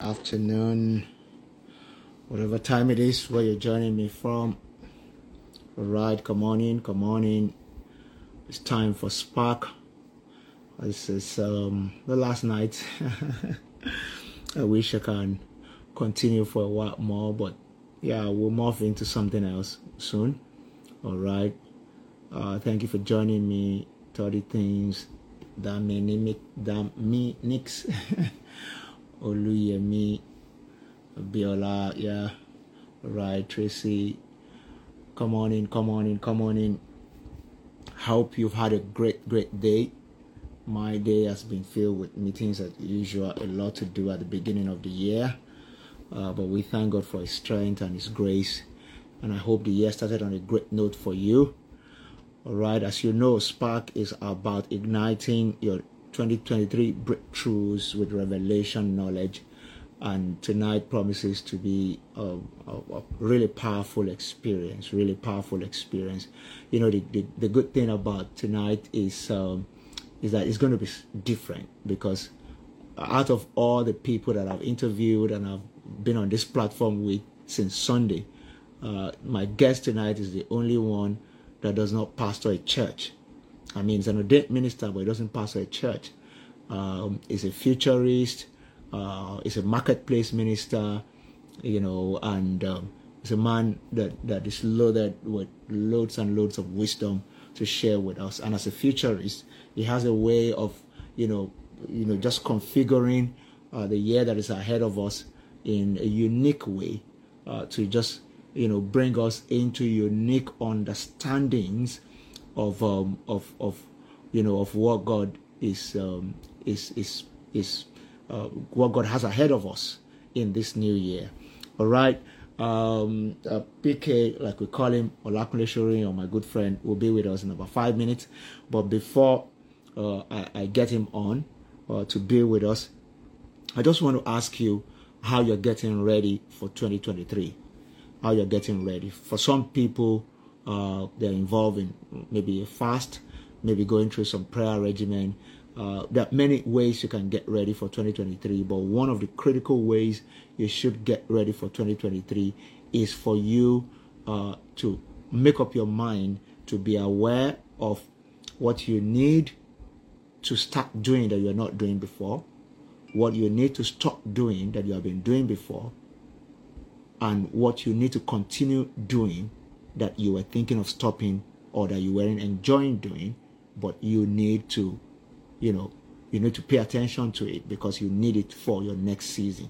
afternoon, whatever time it is where you're joining me from. All right, come on in, come on in. It's time for Spark. This is um, the last night. I wish I can continue for a while more, but yeah, we'll morph into something else soon. All right. Uh, thank you for joining me. 30 things that mimic that me Nix. Oluyemi, Biola, yeah, right, Tracy. Come on in, come on in, come on in. Hope you've had a great, great day. My day has been filled with meetings as usual, a lot to do at the beginning of the year. Uh, but we thank God for His strength and His grace. And I hope the year started on a great note for you. All right, as you know, Spark is about igniting your 2023 breakthroughs with revelation knowledge. And tonight promises to be a, a, a, really powerful experience really powerful experience. You know the, the, the good thing about tonight is um, is that it's going to be different because out of all the people that i've interviewed and i've been on this platform with since sunday uh, my guest tonight is the only one that does not pastor a church I mean, he's an ordained minister, but he doesn't pastor a church. Um, he's a futurist. Uh, he's a marketplace minister, you know, and um, he's a man that, that is loaded with loads and loads of wisdom to share with us. And as a futurist, he has a way of, you know, you know, just configuring uh, the year that is ahead of us in a unique way uh, to just, you know, bring us into unique understandings of um, of of you know of what God is um, is is is uh, what God has ahead of us in this new year. All right. Um, uh, PK, like we call him, Olakunle Soriyan, or my good friend, will be with us in about five minutes. But before uh, I, I, get him on uh, to be with us, I just want to ask you how you're getting ready for 2023. How you're getting ready. For some people, uh, they're involved in maybe a fast, maybe going through some prayer regimen. Uh, there are many ways you can get ready for 2023, but one of the critical ways you should get ready for 2023 is for you uh, to make up your mind to be aware of what you need to start doing that you're not doing before, what you need to stop doing that you have been doing before, and what you need to continue doing that you were thinking of stopping or that you weren't enjoying doing, but you need to, you know, you need to pay attention to it because you need it for your next season.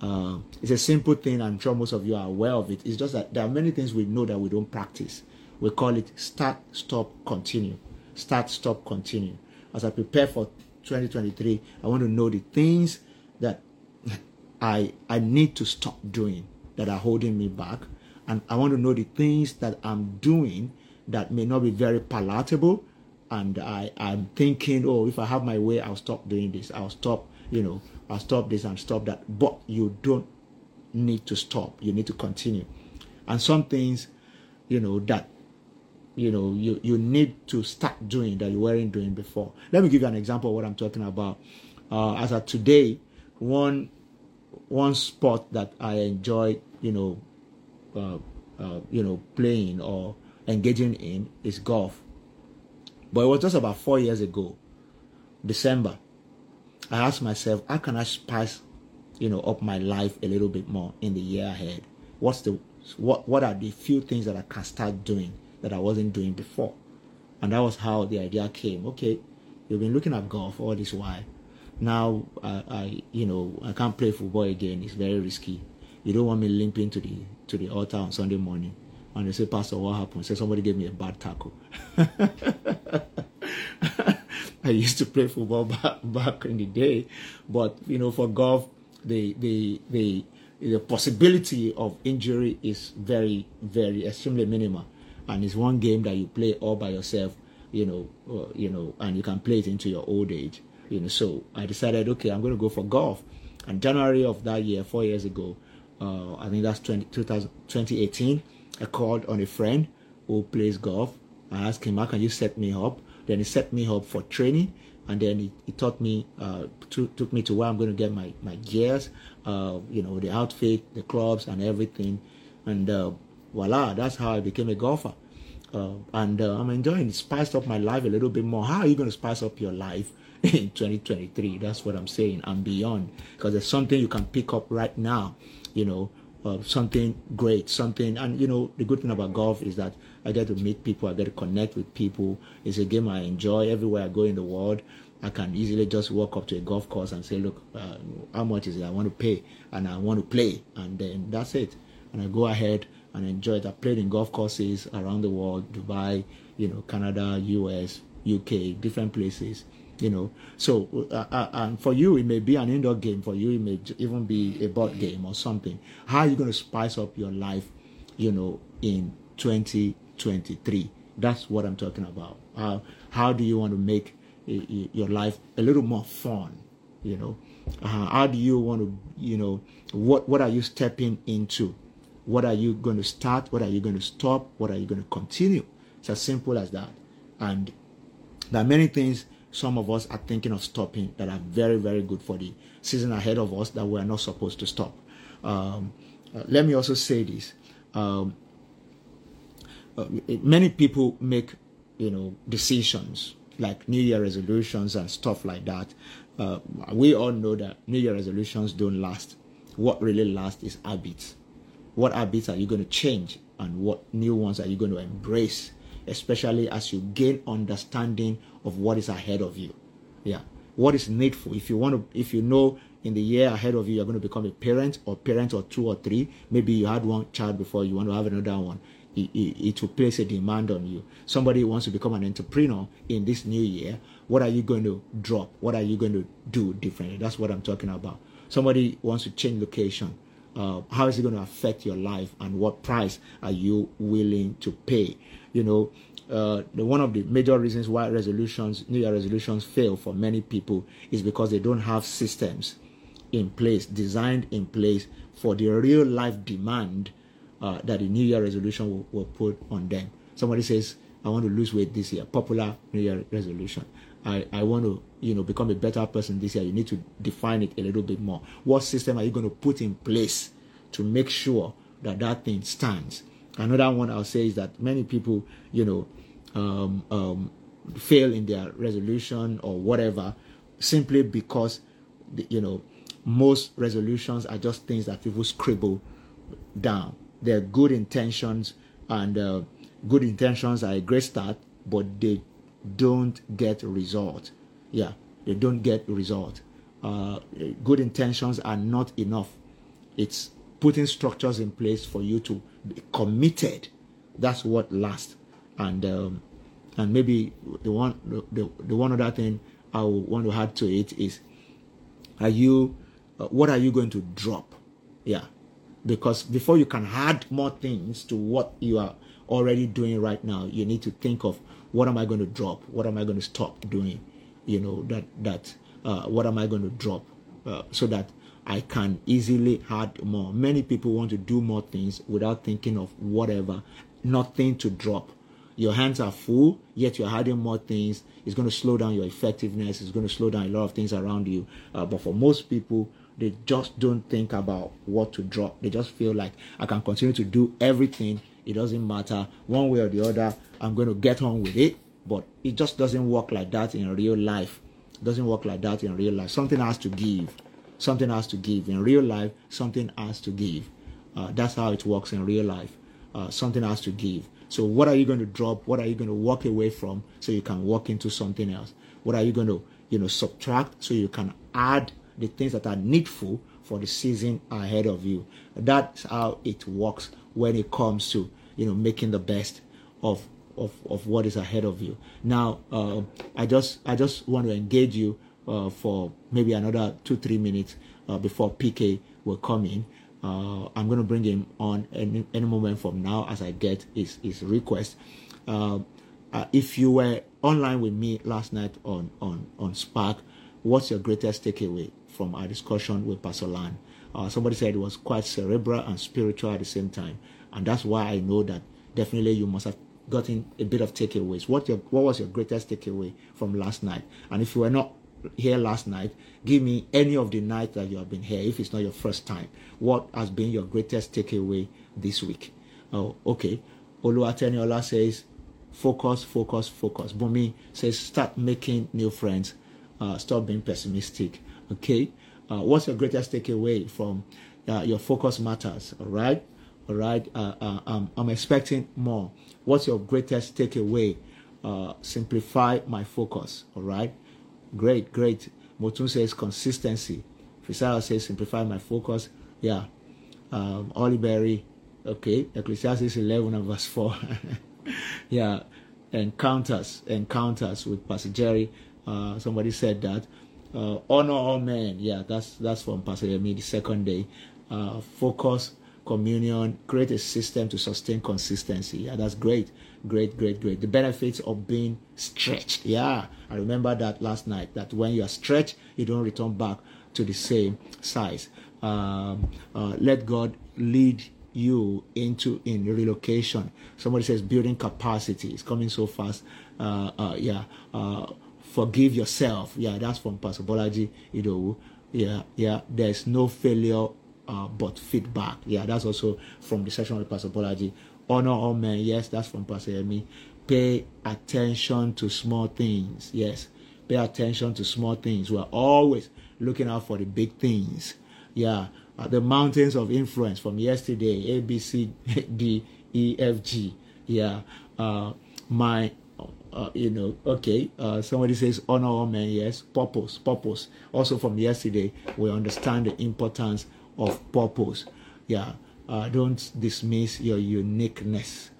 Uh, it's a simple thing, I'm sure most of you are aware of it. It's just that there are many things we know that we don't practice. We call it start, stop, continue. Start, stop, continue. As I prepare for 2023, I want to know the things that I I need to stop doing that are holding me back and I want to know the things that I'm doing that may not be very palatable. And I, I'm thinking, oh, if I have my way, I'll stop doing this. I'll stop, you know, I'll stop this and stop that. But you don't need to stop. You need to continue. And some things, you know, that you know you, you need to start doing that you weren't doing before. Let me give you an example of what I'm talking about. Uh, as of today, one one sport that I enjoy, you know, uh, uh, you know, playing or engaging in is golf. But it was just about four years ago, December. I asked myself, how can I spice, you know, up my life a little bit more in the year ahead? What's the what what are the few things that I can start doing that I wasn't doing before? And that was how the idea came. Okay, you've been looking at golf all this while. Now I, I you know I can't play football again. It's very risky. You don't want me limping to the to the altar on Sunday morning. And they say, Pastor, what happened? Say somebody gave me a bad tackle. I used to play football back, back in the day, but you know, for golf, the the the the possibility of injury is very, very extremely minimal, and it's one game that you play all by yourself, you know, uh, you know, and you can play it into your old age, you know. So I decided, okay, I'm going to go for golf. And January of that year, four years ago, uh, I think that's 20, 2018. I called on a friend who plays golf. I asked him, how can you set me up? Then he set me up for training. and then he, he taught me, uh, to, took me to where I'm going to get my my gears, uh, you know, the outfit, the clubs, and everything, and uh, voila, that's how I became a golfer. Uh, and uh, I'm enjoying it. Spiced up my life a little bit more. How are you going to spice up your life in 2023? That's what I'm saying, and beyond, because there's something you can pick up right now, you know, uh, something great, something. And you know, the good thing about golf is that I get to meet people, I get to connect with people. It's a game I enjoy everywhere I go in the world. I can easily just walk up to a golf course and say, "Look, uh, how much is it? I want to pay, and I want to play," and then that's it. And I go ahead and enjoy it. I played in golf courses around the world, Dubai, you know, Canada, US, UK, different places you know. So uh, uh, and for you it may be an indoor game. For you it may even be a board game or something. How are you going to spice up your life you know in 2023 that's what i'm talking about. How how do you want to make your life a little more fun you know? Uh, how do you want to you know what what are you stepping into? What are you going to start? What are you going to stop? What are you going to continue? It's as simple as that. And there are many things some of us are thinking of stopping that are very, very good for the season ahead of us that we are not supposed to stop. Um, uh, let me also say this. Um, uh, many people make, you know, decisions like New Year resolutions and stuff like that. Uh, we all know that New Year resolutions don't last. What really lasts is habits. What habits are you going to change, and what new ones are you going to embrace? especially as you gain understanding of what is ahead of you. Yeah. What is needful. If you want to, if you know in the year ahead of you, you're going to become a parent or parent or two or three, maybe you had one child before, you want to have another one. It, it, it will place a demand on you. Somebody wants to become an entrepreneur in this new year. What are you going to drop? What are you going to do differently? That's what I'm talking about. Somebody wants to change location. Uh, how is it going to affect your life and what price are you willing to pay you know, uh, the, one of the major reasons why resolutions, New Year resolutions fail for many people is because they don't have systems in place, designed in place for the real life demand uh, that the New Year resolution will, will, put on them. Somebody says, I want to lose weight this year, popular New Year resolution. I, I want to, you know, become a better person this year. You need to define it a little bit more. What system are you going to put in place to make sure that that thing stands? Another one I'll say is that many people, you know, um, um, fail in their resolution or whatever simply because, you know, most resolutions are just things that people scribble down. They're good intentions, and uh, good intentions are a great start, but they don't get result. Yeah, they don't get result. Uh, good intentions are not enough. It's putting structures in place for you to be committed. That's what lasts. And um, and maybe the one the, the one other thing I want to add to it is, are you uh, what are you going to drop? Yeah, because before you can add more things to what you are already doing right now, you need to think of what am I going to drop? What am I going to stop doing? You know that that uh, what am I going to drop uh, so that I can easily add more. Many people want to do more things without thinking of whatever, nothing to drop. Your hands are full, yet you're adding more things. It's going to slow down your effectiveness. It's going to slow down a lot of things around you. Uh, but for most people, they just don't think about what to drop. They just feel like I can continue to do everything. It doesn't matter one way or the other. I'm going to get on with it. But it just doesn't work like that in real life. It doesn't work like that in real life. Something has to give something has to give. In real life, something has to give. Uh, that's how it works in real life. Uh, something has to give. So, what are you going to drop? What are you going to walk away from so you can walk into something else? What are you going to, you know, subtract so you can add the things that are needful for the season ahead of you? That's how it works when it comes to, you know, making the best of of, of what is ahead of you. Now, uh, I just I just want to engage you uh, for maybe another two three minutes uh, before PK will come in. Uh, I'm going to bring him on any, any moment from now as I get his his request. Uh, uh, if you were online with me last night on on on Spark, what's your greatest takeaway from our discussion with Pastor Lan? Uh, somebody said it was quite cerebral and spiritual at the same time, and that's why I know that definitely you must have gotten a bit of takeaways. What your what was your greatest takeaway from last night? And if you were not here last night, give me any of the nights that you have been here. If it's not your first time, what has been your greatest takeaway this week? Oh, okay. Oluwateniola says, focus, focus, focus. Bumi says, start making new friends. Uh, stop being pessimistic. Okay. Uh, what's your greatest takeaway from uh, your focus matters? All right. All right. Uh, uh, um, I'm expecting more. What's your greatest takeaway? Uh, simplify my focus. All right. Great, great. Motun says consistency. Fisara says simplify my focus. Yeah. Um, Oliberry, okay. Ecclesiastes 11 and verse 4. yeah. Encounters, encounters with Pastor Jerry. Uh, somebody said that. Uh, honor all men. Yeah, that's that's from Pastor Yemi the second day. Uh, focus, communion, create a system to sustain consistency. Yeah, that's great. Great, great, great. The benefits of being stretched. Yeah, I remember that last night. That when you are stretched, you don't return back to the same size. Um, uh, let God lead you into in relocation. Somebody says building capacity. is coming so fast. Uh, uh, yeah. Uh, forgive yourself. Yeah, that's from Pastor Bolaji know. Yeah, yeah. There's no failure uh, but feedback. Yeah, that's also from the session with Pastor Bolaji. Honor all men. Yes, that's from Pastor Yemi. Pay attention to small things. Yes, pay attention to small things. We're always looking out for the big things. Yeah, uh, the mountains of influence from yesterday. A, B, C, D, E, F, G. Yeah, uh, my uh, you know, okay, uh, somebody says honor all men, yes, purpose, purpose. Also from yesterday, we understand the importance of purpose. Yeah, uh, don't dismiss your uniqueness.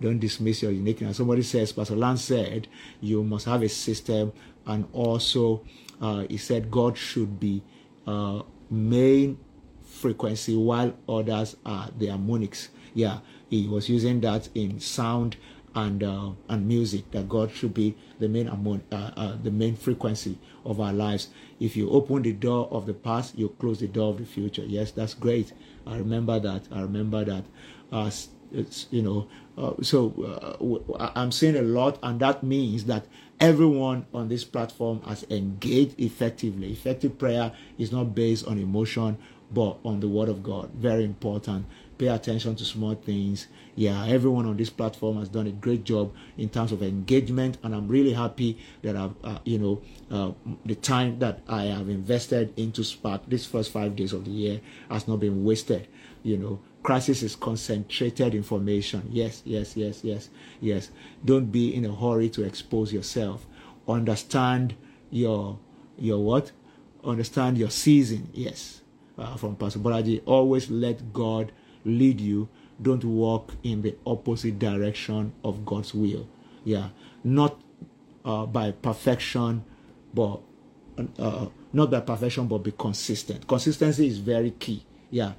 Don't dismiss your uniqueness. Somebody says, Pastor Lance said, you must have a system, and also uh, he said God should be uh, main frequency while others are the harmonics. Yeah, he was using that in sound and uh, and music that God should be the main among, uh, uh, the main frequency of our lives. If you open the door of the past, you close the door of the future. Yes, that's great. I remember that. I remember that. Uh, it's you know, uh, so uh, I'm saying a lot, and that means that everyone on this platform has engaged effectively. Effective prayer is not based on emotion, but on the Word of God. Very important pay attention to small things. Yeah, everyone on this platform has done a great job in terms of engagement, and I'm really happy that I've, uh, you know, uh, the time that I have invested into Spark this first five days of the year has not been wasted. You know, crisis is concentrated information. Yes, yes, yes, yes, yes. Don't be in a hurry to expose yourself. Understand your your what? Understand your season. Yes. Uh, from Pastor Bolaji, always let God lead you, don't walk in the opposite direction of God's will. Yeah, not uh, by perfection, but uh, not by perfection, but be consistent. Consistency is very key. Yeah,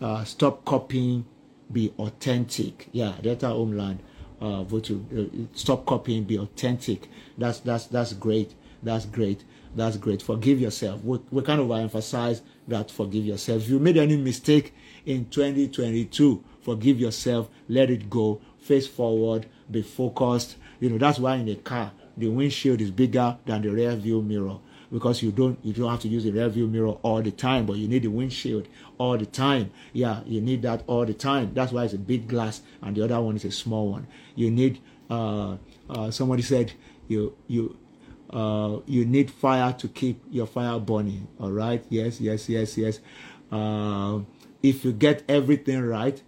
uh, stop copying, be authentic. Yeah, Delta Homeland, uh, vote uh, stop copying, be authentic. That's that's that's great. That's great. That's great. Forgive yourself. We, we kind of emphasize that forgive yourself. If you made any mistake in 2022, forgive yourself, let it go, face forward, be focused. You know, that's why in a car, the windshield is bigger than the rear view mirror because you don't you don't have to use the rear view mirror all the time, but you need the windshield all the time. Yeah, you need that all the time. That's why it's a big glass and the other one is a small one. You need uh, uh somebody said you you uh, you need fire to keep your fire burning. All right. Yes, yes, yes, yes. Uh, if you get everything right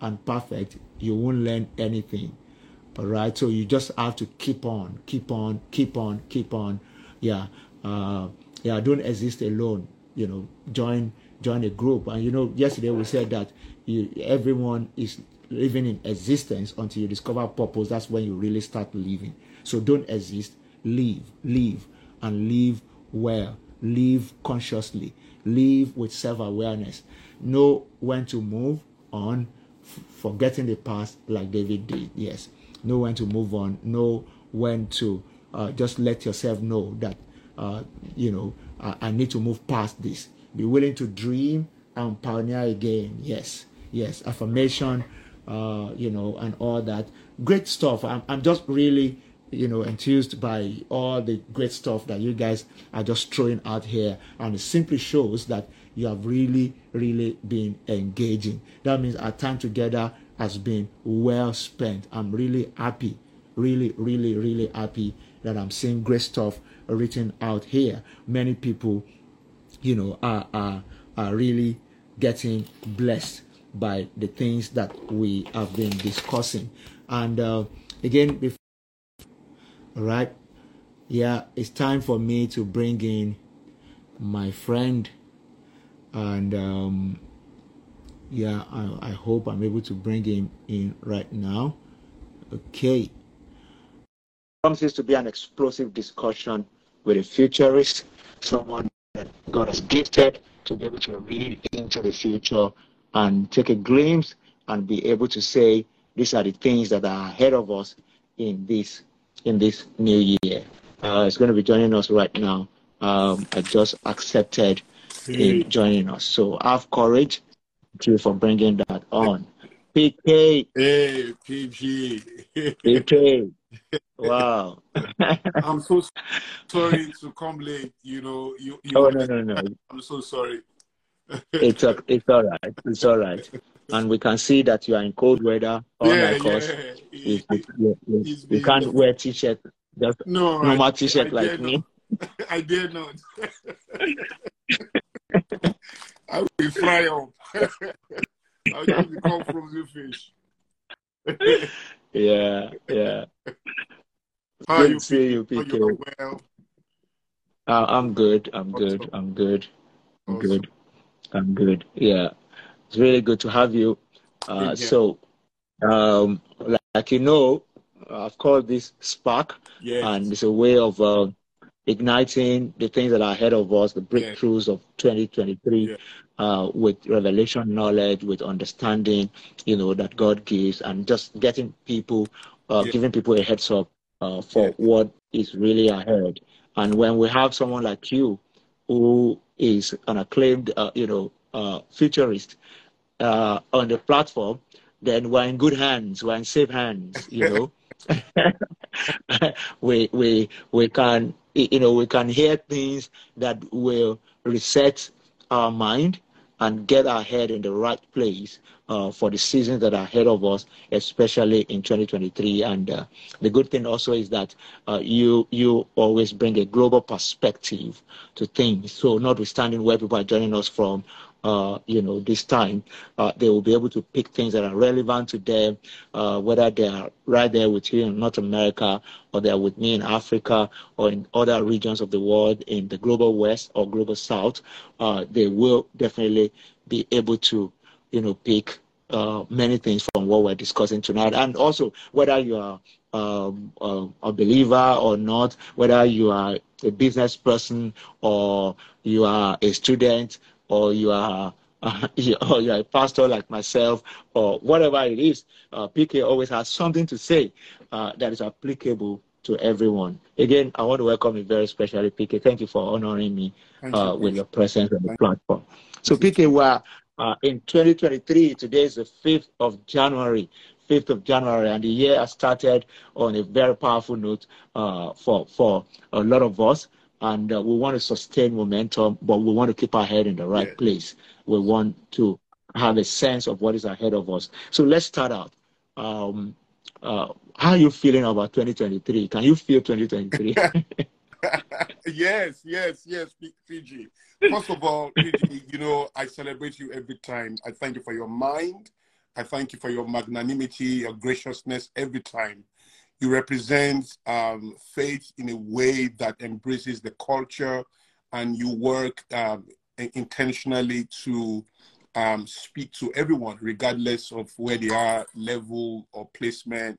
and perfect, you won't learn anything. All right. So you just have to keep on, keep on, keep on, keep on. Yeah. Uh, yeah. Don't exist alone. You know, join join a group. And you know, yesterday we said that you, everyone is living in existence until you discover purpose. That's when you really start living. So don't exist live, live, and live well. Live consciously. Live with self awareness. Know when to move on, forgetting the past like David did. Yes. Know when to move on. Know when to uh, just let yourself know that, uh, you know, I, I need to move past this. Be willing to dream and pioneer again. Yes. Yes. Affirmation uh, you know, and all that. Great stuff. I'm, I'm just really, you know, enthused by all the great stuff that you guys are just throwing out here. And it simply shows that you have really, really been engaging. That means our time together has been well spent. I'm really happy, really, really, really happy that I'm seeing great stuff written out here. Many people, you know, are, are, are really getting blessed by the things that we have been discussing. And uh, again, before, all right, yeah, it's time for me to bring in my friend, and um, yeah, I, I hope I'm able to bring him in right now. Okay. Promises to be an explosive discussion with a futurist, someone that God has gifted to be able to read into the future and take a glimpse and be able to say these are the things that are ahead of us in this in this new year. Uh, it's going to be joining us right now. Um, I just accepted. In mm. joining us. So have courage. Thank you for bringing that on. PK. Hey, PG. PK. Wow. I'm so sorry to come late. You know, you. you oh no no no. I'm so sorry it's a, it's all right. It's all right. And we can see that you are in cold weather, unlike yeah, us. Yeah. You, you, you, can't wear t-shirt, just no, normal I, t-shirt I like me. Not. I dare not. I will fry up. I'll just become frozen fish. yeah, yeah. How good you see you, PK. Well? Uh, I'm good. I'm good. I'm good. I'm awesome. good. I'm good. Yeah, it's really good to have you. Uh, yeah. So, um, like you know, I've called this Spark, yes. and it's a way of uh, igniting the things that are ahead of us, the breakthroughs of 2023, yeah. uh, with revelation knowledge, with understanding, you know, that God gives, and just getting people, uh, yeah. giving people a heads up uh, for what is really ahead. And when we have someone like you, who is an acclaimed, uh, you know, uh, futurist uh, on the platform, then we're in good hands. We're in safe hands. You know, we we we can you know we can hear things that will reset our mind and get our head in the right place uh, for the seasons that are ahead of us, especially in 2023. And uh, the good thing also is that uh, you you always bring a global perspective to things. So, notwithstanding where people are joining us from, uh, you know, this time, uh, they will be able to pick things that are relevant to them, uh, whether they are right there with you in North America or they're with me in Africa or in other regions of the world in the global West or global South. Uh, they will definitely be able to you know, pick uh, many things from what we're discussing tonight. And also, whether you are um, uh, a believer or not, whether you are a business person or you are a student or you are uh, or you're a pastor like myself or whatever it is, uh, PK always has something to say uh, that is applicable to everyone. Again, I want to welcome you very specially, PK. Thank you for honoring me uh, with your presence on the platform. So, PK, we're uh, in 2023. Today is the 5th of January. 5th of January, and the year has started on a very powerful note uh, for for a lot of us. And uh, we want to sustain momentum, but we want to keep our head in the right yeah. place. We want to have a sense of what is ahead of us. So let's start out. Um, uh, how are you feeling about 2023? Can you feel 2023? yes, yes, yes, PG. First of all, PG, you know, I celebrate you every time. I thank you for your mind. I thank you for your magnanimity, your graciousness every time. You represent um, faith in a way that embraces the culture and you work um, intentionally to um, speak to everyone, regardless of where they are, level or placement.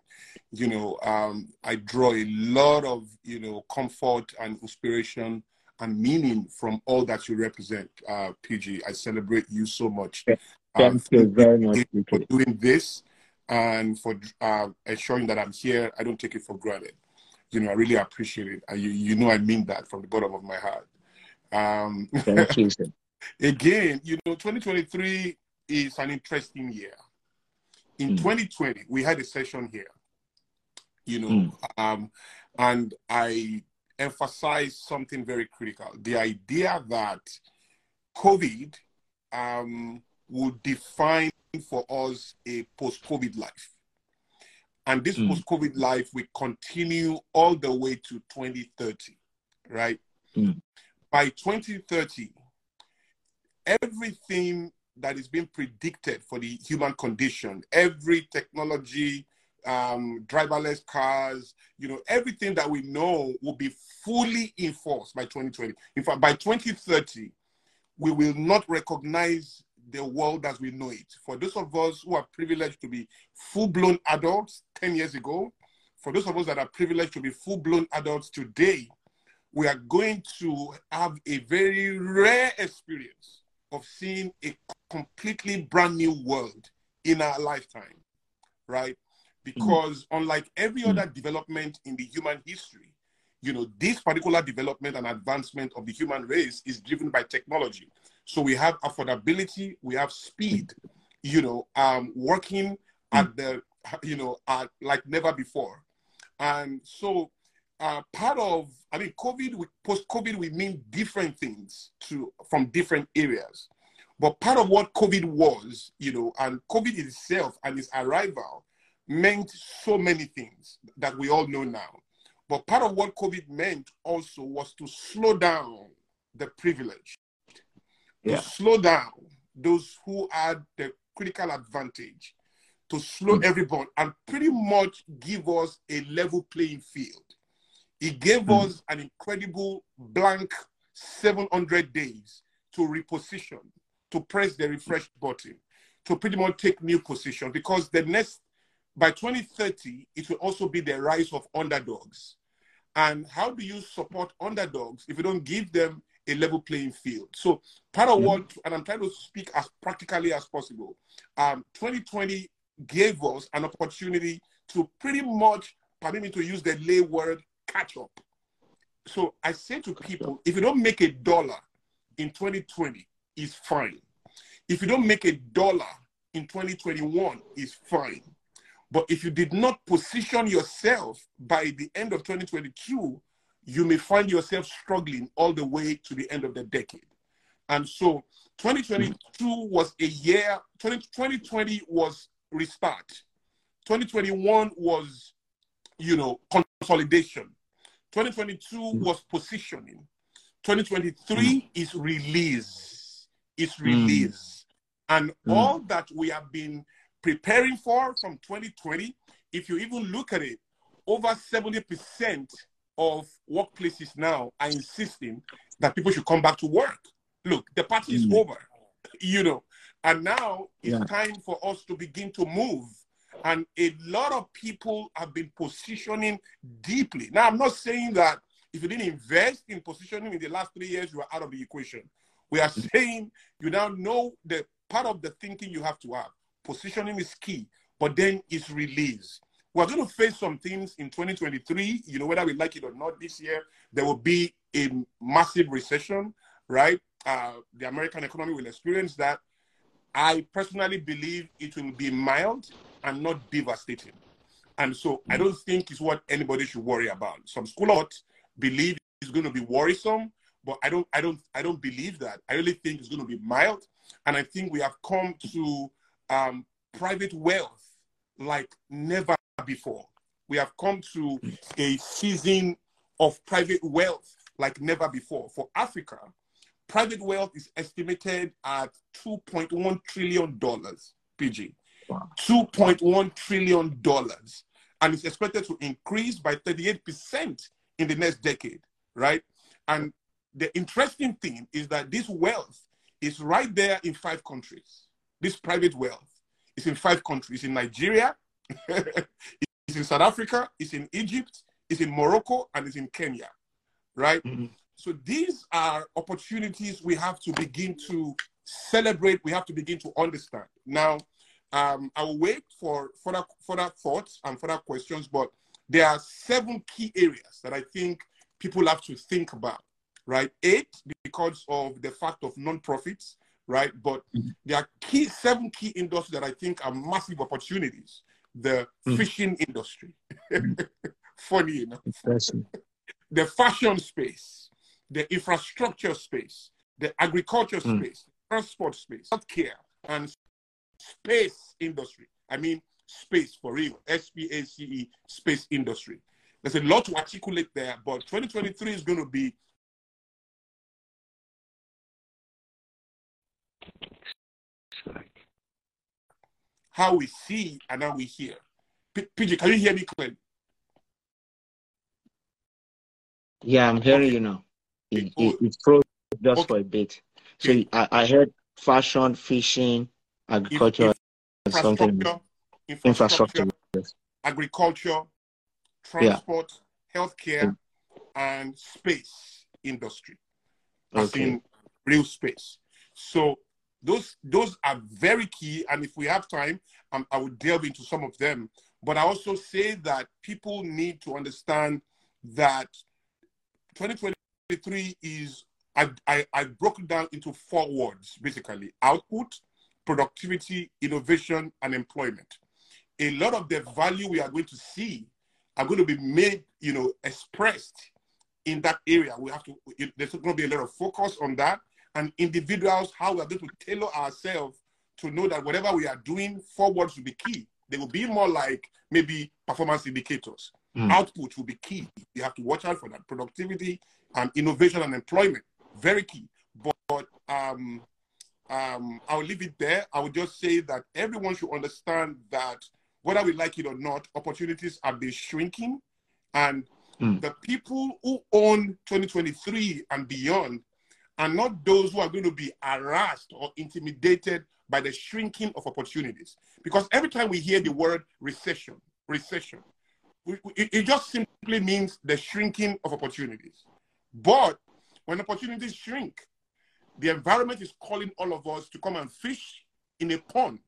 You know, um, I draw a lot of you know comfort and inspiration and meaning from all that you represent, uh, PG. I celebrate you so much. Thank um, you very much for doing this and for uh, ensuring that I'm here. I don't take it for granted. You know, I really appreciate it. you, you know, I mean that from the bottom of my heart. Um, Thank you. Sir. again, you know, 2023 is an interesting year. in mm. 2020, we had a session here, you know, mm. um, and I emphasized something very critical the idea that COVID um, would define for us a post COVID life. And this mm. post COVID life will continue all the way to 2030, right? Mm. By 2030, everything that is being predicted for the human condition, every technology, um, driverless cars, you know, everything that we know will be fully enforced by 2020. In fact, by 2030, we will not recognize the world as we know it. For those of us who are privileged to be full blown adults 10 years ago, for those of us that are privileged to be full blown adults today, we are going to have a very rare experience of seeing a completely brand new world in our lifetime, right? Because mm-hmm. unlike every other development in the human history, you know, this particular development and advancement of the human race is driven by technology. So we have affordability, we have speed, you know, um, working at the, you know, at, like never before. And so uh, part of, I mean, COVID, post-COVID, we mean different things to from different areas. But part of what COVID was, you know, and COVID itself and its arrival meant so many things that we all know now. But part of what COVID meant also was to slow down the privilege yeah. slow down those who had the critical advantage, to slow mm. everyone and pretty much give us a level playing field. It gave mm. us an incredible blank 700 days to reposition, to press the refresh button, to pretty much take new position because the next, by 2030, it will also be the rise of underdogs. And how do you support underdogs if you don't give them a level playing field. So part of mm-hmm. what, and I'm trying to speak as practically as possible, um, 2020 gave us an opportunity to pretty much, permit me to use the lay word, catch up. So I say to people, if you don't make a dollar in 2020, it's fine. If you don't make a dollar in 2021, it's fine. But if you did not position yourself by the end of 2022 you may find yourself struggling all the way to the end of the decade. And so 2022 was a year, 2020 was restart. 2021 was, you know, consolidation. 2022 mm. was positioning. 2023 mm. is release. Is mm. release. Mm. And all that we have been preparing for from 2020, if you even look at it, over 70% of workplaces now are insisting that people should come back to work. Look, the party is mm. over, you know, and now it's yeah. time for us to begin to move. And a lot of people have been positioning deeply. Now, I'm not saying that if you didn't invest in positioning in the last three years, you are out of the equation. We are saying you now know the part of the thinking you have to have. Positioning is key, but then it's release. We're going to face some things in 2023, you know, whether we like it or not this year, there will be a massive recession, right? Uh, the American economy will experience that. I personally believe it will be mild and not devastating. And so I don't think it's what anybody should worry about. Some school believe it's going to be worrisome, but I don't I don't I don't believe that. I really think it's going to be mild. And I think we have come to um, private wealth like never before. We have come to a season of private wealth like never before. For Africa, private wealth is estimated at $2.1 trillion, PG. Wow. $2.1 trillion. And it's expected to increase by 38% in the next decade, right? And the interesting thing is that this wealth is right there in five countries. This private wealth is in five countries in Nigeria, it's in South Africa, it's in Egypt, it's in Morocco, and it's in Kenya, right? Mm-hmm. So these are opportunities we have to begin to celebrate, we have to begin to understand. Now, um, I'll wait for further, further thoughts and further questions, but there are seven key areas that I think people have to think about, right? Eight, because of the fact of non-profits, right? But mm-hmm. there are key seven key industries that I think are massive opportunities. The mm-hmm. fishing industry, funny enough, the fashion space, the infrastructure space, the agriculture mm. space, transport space, healthcare, and space industry. I mean, space for real, S P A C E, space industry. There's a lot to articulate there, but 2023 is going to be how we see and how we hear. P- PJ, can you hear me clearly? Yeah, I'm hearing okay. you now. It, it, it froze just okay. for a bit. So. I, I heard fashion, fishing, agriculture, infrastructure, something. Infrastructure, infrastructure agriculture, transport, yeah. healthcare, and space industry. As okay. in real space. So those those are very key. And if we have time, um, I will delve into some of them. But I also say that people need to understand that 2023 is I, I, I broke it down into four words basically output, productivity, innovation, and employment. A lot of the value we are going to see are going to be made, you know, expressed in that area. We have to, there's going to be a lot of focus on that. And individuals, how we are going to tailor ourselves to know that whatever we are doing, forwards will be key. They will be more like maybe performance indicators. Mm. Output will be key. You have to watch out for that. Productivity and innovation and employment, very key. But, but um, um, I'll leave it there. I would just say that everyone should understand that whether we like it or not, opportunities have been shrinking. And mm. the people who own 2023 and beyond are not those who are going to be harassed or intimidated by the shrinking of opportunities. Because every time we hear the word recession, recession, it just simply means the shrinking of opportunities. But when opportunities shrink, the environment is calling all of us to come and fish in a pond,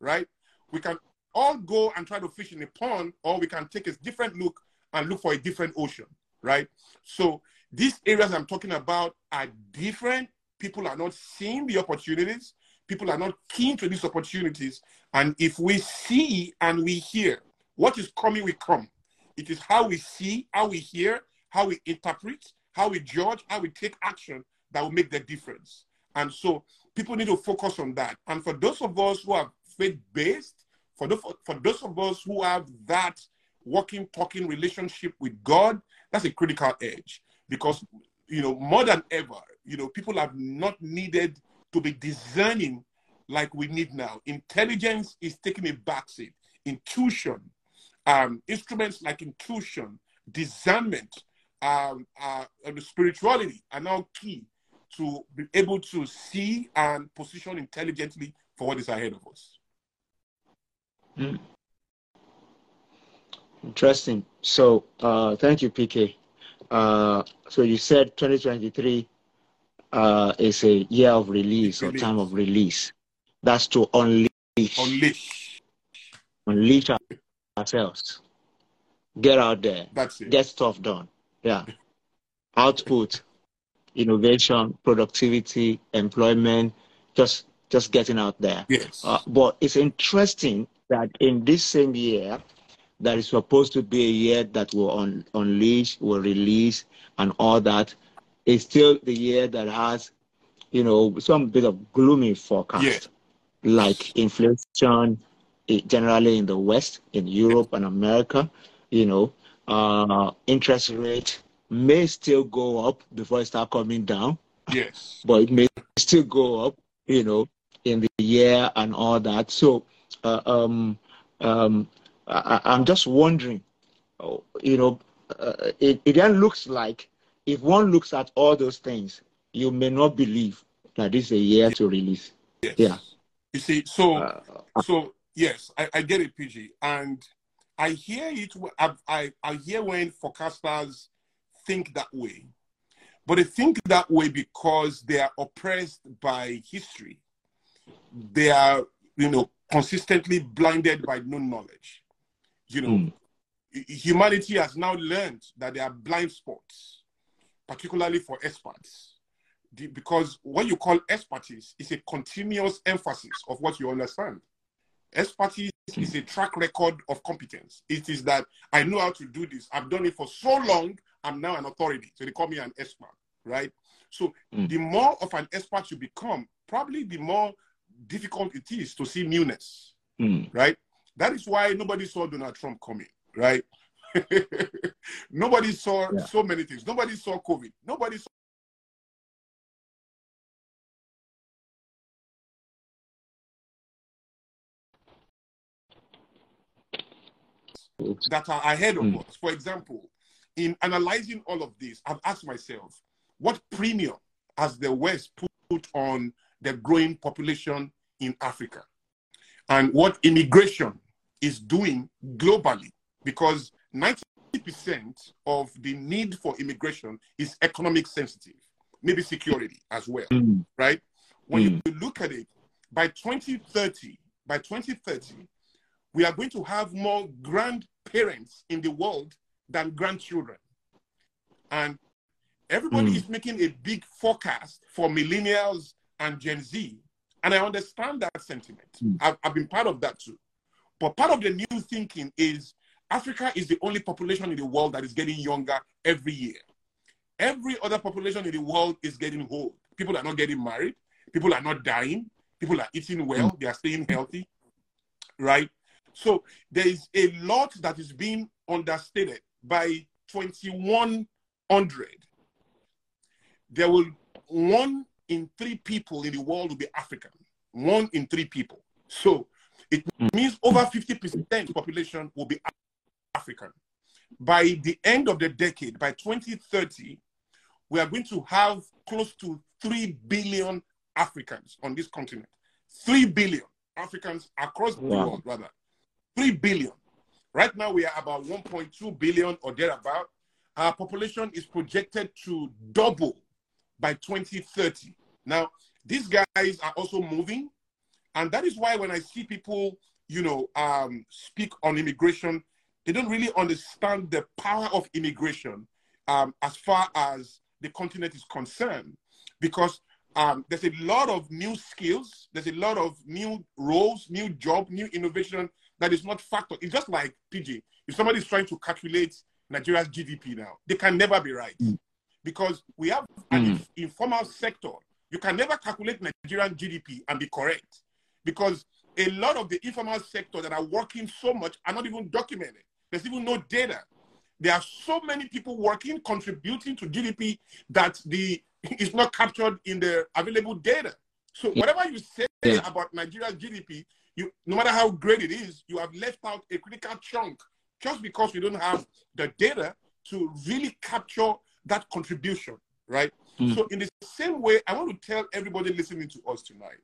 right? We can all go and try to fish in a pond, or we can take a different look and look for a different ocean, right? So these areas I'm talking about are different. People are not seeing the opportunities. People are not keen to these opportunities. And if we see and we hear what is coming, we come. It is how we see, how we hear, how we interpret, how we judge, how we take action that will make the difference. And so people need to focus on that. And for those of us who are faith based, for, for, for those of us who have that walking, talking relationship with God, that's a critical edge because, you know, more than ever, you know, people have not needed to be discerning like we need now. Intelligence is taking a backseat. Intuition, um, instruments like intuition, discernment, um, uh, and spirituality are now key to be able to see and position intelligently for what is ahead of us. Mm. Interesting. So, uh, thank you, PK. Uh, so you said 2023 uh, is a year of release, release, or time of release. That's to unleash, unleash, unleash ourselves. Get out there. That's it. Get stuff done. Yeah. Output, innovation, productivity, employment. Just just getting out there. Yes. Uh, but it's interesting that in this same year, that is supposed to be a year that will un- unleash, will release, and all that, is still the year that has, you know, some bit of gloomy forecast, yeah. like inflation, eh, generally in the West, in Europe and America, you know, uh, interest rate may still go up before it start coming down. Yes. But it may still go up, you know, in the year and all that. So uh, um, um, I, am just wondering, you know, uh, it, it then looks like if one looks at all those things, you may not believe that this is a year to release. Yes. Yeah. You see, so uh, so yes, I, I, get it, PG, and I hear it. I, I I hear when forecasters think that way, but they think that way because they are oppressed by history. They are, you know, consistently blinded by no knowledge. You know, mm. humanity has now learned that there are blind spots, particularly for experts. the, because what you call expertise is a continuous emphasis of what you understand. Expertise is a track record of competence. It is that I know how to do this. I've done it for so long. I'm now an authority. So they call me an expert, right? So mm. the more of an expert you become, probably the more difficult it is to see newness, mm. right? That is why nobody saw Donald Trump coming, right? nobody saw yeah. so many things. Nobody saw COVID. Nobody saw that are ahead of mm. us. For example, in analyzing all of this, I've asked myself, what premium has the West put on the growing population in Africa? And what immigration is doing globally? Because 90% of the need for immigration is economic sensitive, maybe security as well, mm. right? When mm. you look at it, by 2030, by 2030, we are going to have more grandparents in the world than grandchildren. And everybody mm. is making a big forecast for millennials and Gen Z. And I understand that sentiment. Mm. I've, I've been part of that too. But part of the new thinking is Africa is the only population in the world that is getting younger every year. Every other population in the world is getting old. People are not getting married. People are not dying. People are eating well. They are staying healthy. Right? So there is a lot that is being understated. By 2100, there will one in three people in the world will be African. One in three people. So it mm. means over 50% population will be African. By the end of the decade, by 2030, we are going to have close to 3 billion Africans on this continent. 3 billion Africans across the wow. world, rather. 3 billion. Right now, we are about 1.2 billion or thereabout. Our population is projected to double by 2030. Now, these guys are also moving. And that is why when I see people, you know, um, speak on immigration, they don't really understand the power of immigration um, as far as the continent is concerned. Because um, there's a lot of new skills, there's a lot of new roles, new job, new innovation that is not factored. It's just like PG. If somebody is trying to calculate Nigeria's GDP now, they can never be right mm. because we have an mm. informal sector. You can never calculate Nigerian GDP and be correct because a lot of the informal sector that are working so much are not even documented. There's even no data. There are so many people working, contributing to GDP that the is not captured in the available data. So whatever you say yeah. about Nigeria's GDP you no matter how great it is, you have left out a critical chunk just because we don't have the data to really capture that contribution, right? Mm. So in the same way, I want to tell everybody listening to us tonight,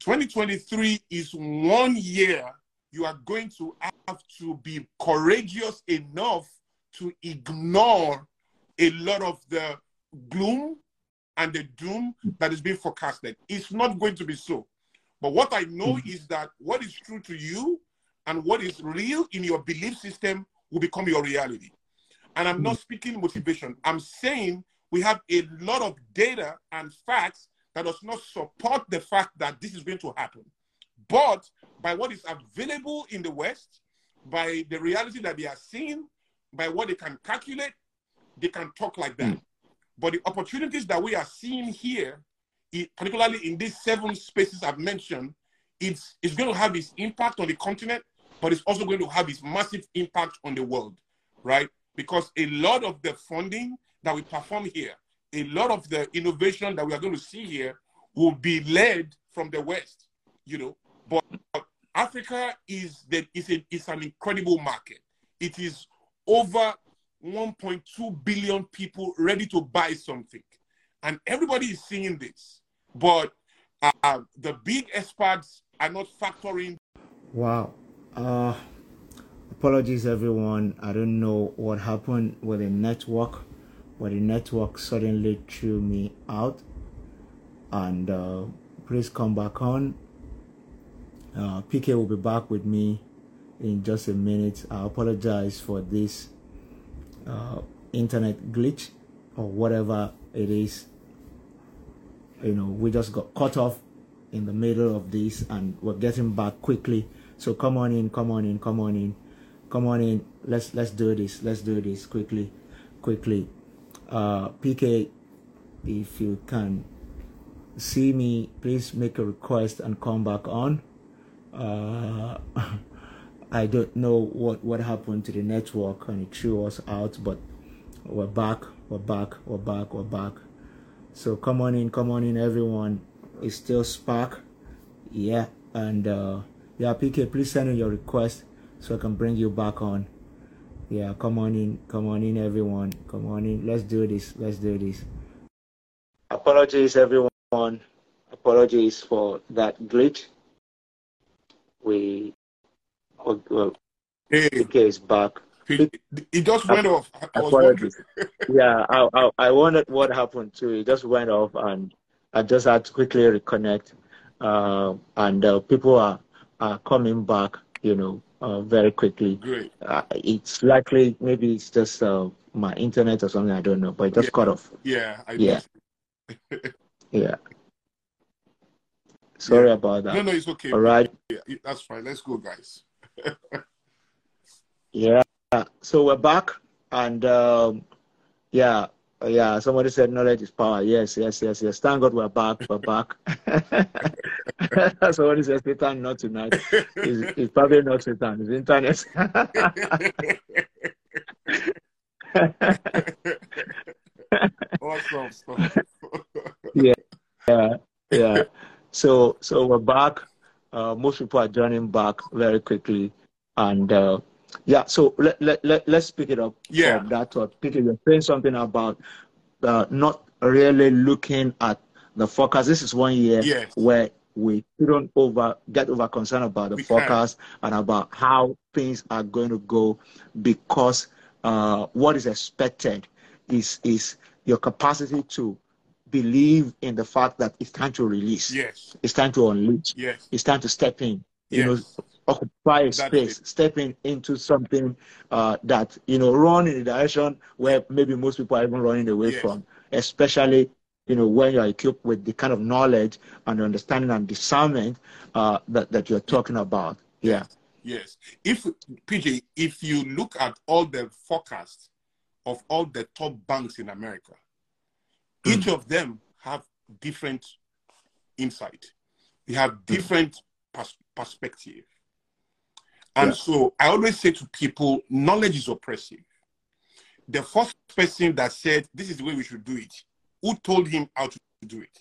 2023 is one year you are going to have to be courageous enough to ignore a lot of the gloom and the doom that is being forecasted. It's not going to be so. But what I know mm. is that what is true to you and what is real in your belief system will become your reality. And I'm not hmm. speaking motivation. I'm saying we have a lot of data and facts that does not support the fact that this is going to happen. But by what is available in the West, by the reality that they are seeing, by what they can calculate, they can talk like that. Mm. But the opportunities that we are seeing here it, particularly in these seven spaces I've mentioned, it's, it's going to have its impact on the continent, but it's also going to have its massive impact on the world, right? Because a lot of the funding that we perform here, a lot of the innovation that we are going to see here will be led from the West, you know. But Africa is that is a an incredible market. It is over 1.2 billion people ready to buy something. And everybody is seeing this. But uh, the big experts are not factoring. Wow. Uh, apologies, everyone. I don't know what happened with the network, but the network suddenly threw me out. And uh, please come back on. Uh, PK will be back with me in just a minute. I apologize for this uh, internet glitch or whatever it is you know, we just got cut off in the middle of this and we're getting back quickly. So come on in, come on in, come on in, come on in. Let's let's do this. Let's do this quickly, quickly. Uh, PK, if you can see me, please make a request and come back on. Uh, I don't know what what happened to the network and it threw us out, but we're back, we're back, we're back, we're back. So come on in, come on in, everyone. It's still Spark, yeah, and uh, yeah, PK, please send in your request so I can bring you back on. Yeah, come on in, come on in, everyone, come on in. Let's do this, let's do this. Apologies, everyone. Apologies for that glitch. We, well, Hey, PK is back. it, it just went off. I Apologies. yeah, I, I I wondered what happened to it. It just went off, and I just had to quickly reconnect. Uh, and uh, people are are coming back, you know, uh, very quickly. Great. Uh, it's likely maybe it's just uh, my internet or something. I don't know, but it just Yeah. cut off. Yeah, I Yeah. Yeah. Sorry about that. No, no, it's okay. All right. Yeah, that's fine. Let's go, guys. Yeah. So we're back, and um, yeah, yeah. Somebody said knowledge is power. Yes, yes, yes, yes. Thank God we're back. We're back. Somebody says Satan not tonight. It's, it's probably not Satan. It's internet. awesome stuff. yeah, yeah. So, so we're back. Uh, most people are joining back very quickly, and uh, yeah. So let let let let's pick it up Yeah. from that thought. Peter, you're saying something about uh, not really looking at the forecast. This is one year Yes. where we shouldn't over get over concerned about the We forecast and about how things are going to go because uh, what is expected is is your capacity to believe in the fact that it's time to release. Yes. It's time to unleash. Yes. It's time to step in. You know, Yes. Occupy a space, stepping into something uh, that you know, run in a direction where maybe most people are even running away Yes. from. Especially, you know, when you are equipped with the kind of knowledge and understanding and discernment uh, that that you're talking about. Yeah. Yes. If PJ, if you look at all the forecasts of all the top banks in America, each Mm. of them have different insight. They have different pers- perspective. And Yeah. so I always say to people, knowledge is oppressive. The first person that said this is the way we should do it, who told him how to do it?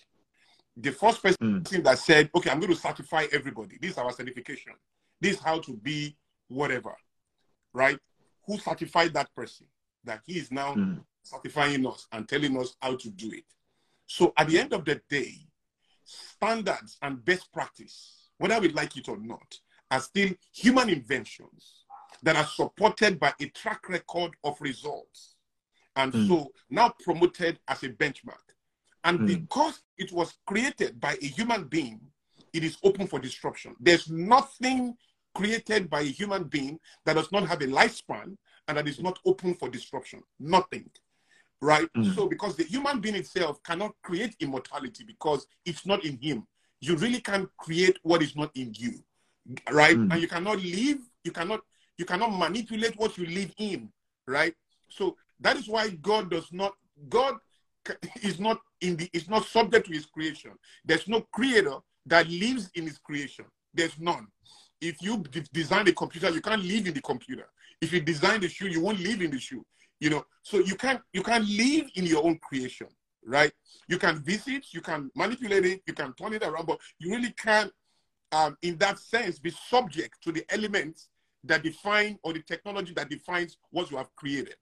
The first person Mm. that said, okay, I'm going to certify everybody. This is our certification. This is how to be whatever, right? Who certified that person? That he is now Mm. certifying us and telling us how to do it. So at the end of the day, standards and best practice, whether we like it or not, are still human inventions that are supported by a track record of results. And Mm. so now promoted as a benchmark. And Mm. because it was created by a human being, it is open for disruption. There's nothing created by a human being that does not have a lifespan and that is not open for disruption. Nothing. Right? Mm. So, because the human being itself cannot create immortality because it's not in him, you really can't create what is not in you. Right? Mm. And you cannot live, you cannot, you cannot manipulate what you live in. Right? So that is why God does not, God is not in the, is not subject to his creation. There's no creator that lives in his creation. There's none. If you de- design a computer, you can't live in the computer. If you design the shoe, you won't live in the shoe. You know, so you can't you can't live in your own creation, right? You can visit, you can manipulate it, you can turn it around, but you really can't, um, in that sense, be subject to the elements that define or the technology that defines what you have created.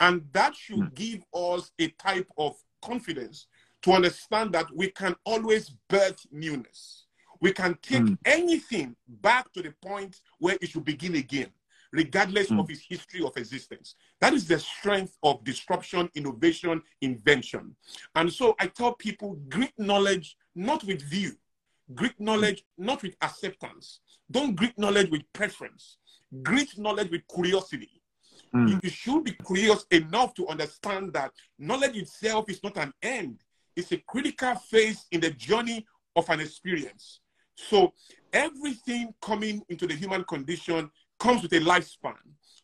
And that should Mm. give us a type of confidence to understand that we can always birth newness. We can take Mm. anything back to the point where it should begin again, regardless Mm. of its history of existence. That is the strength of disruption, innovation, invention. And so I tell people greet knowledge not with view, greet knowledge not with acceptance. Don't greet knowledge with preference, greet knowledge with curiosity. Mm. You- You should be curious enough to understand that knowledge itself is not an end, It's a critical phase in the journey of an experience. So everything coming into the human condition comes with a lifespan.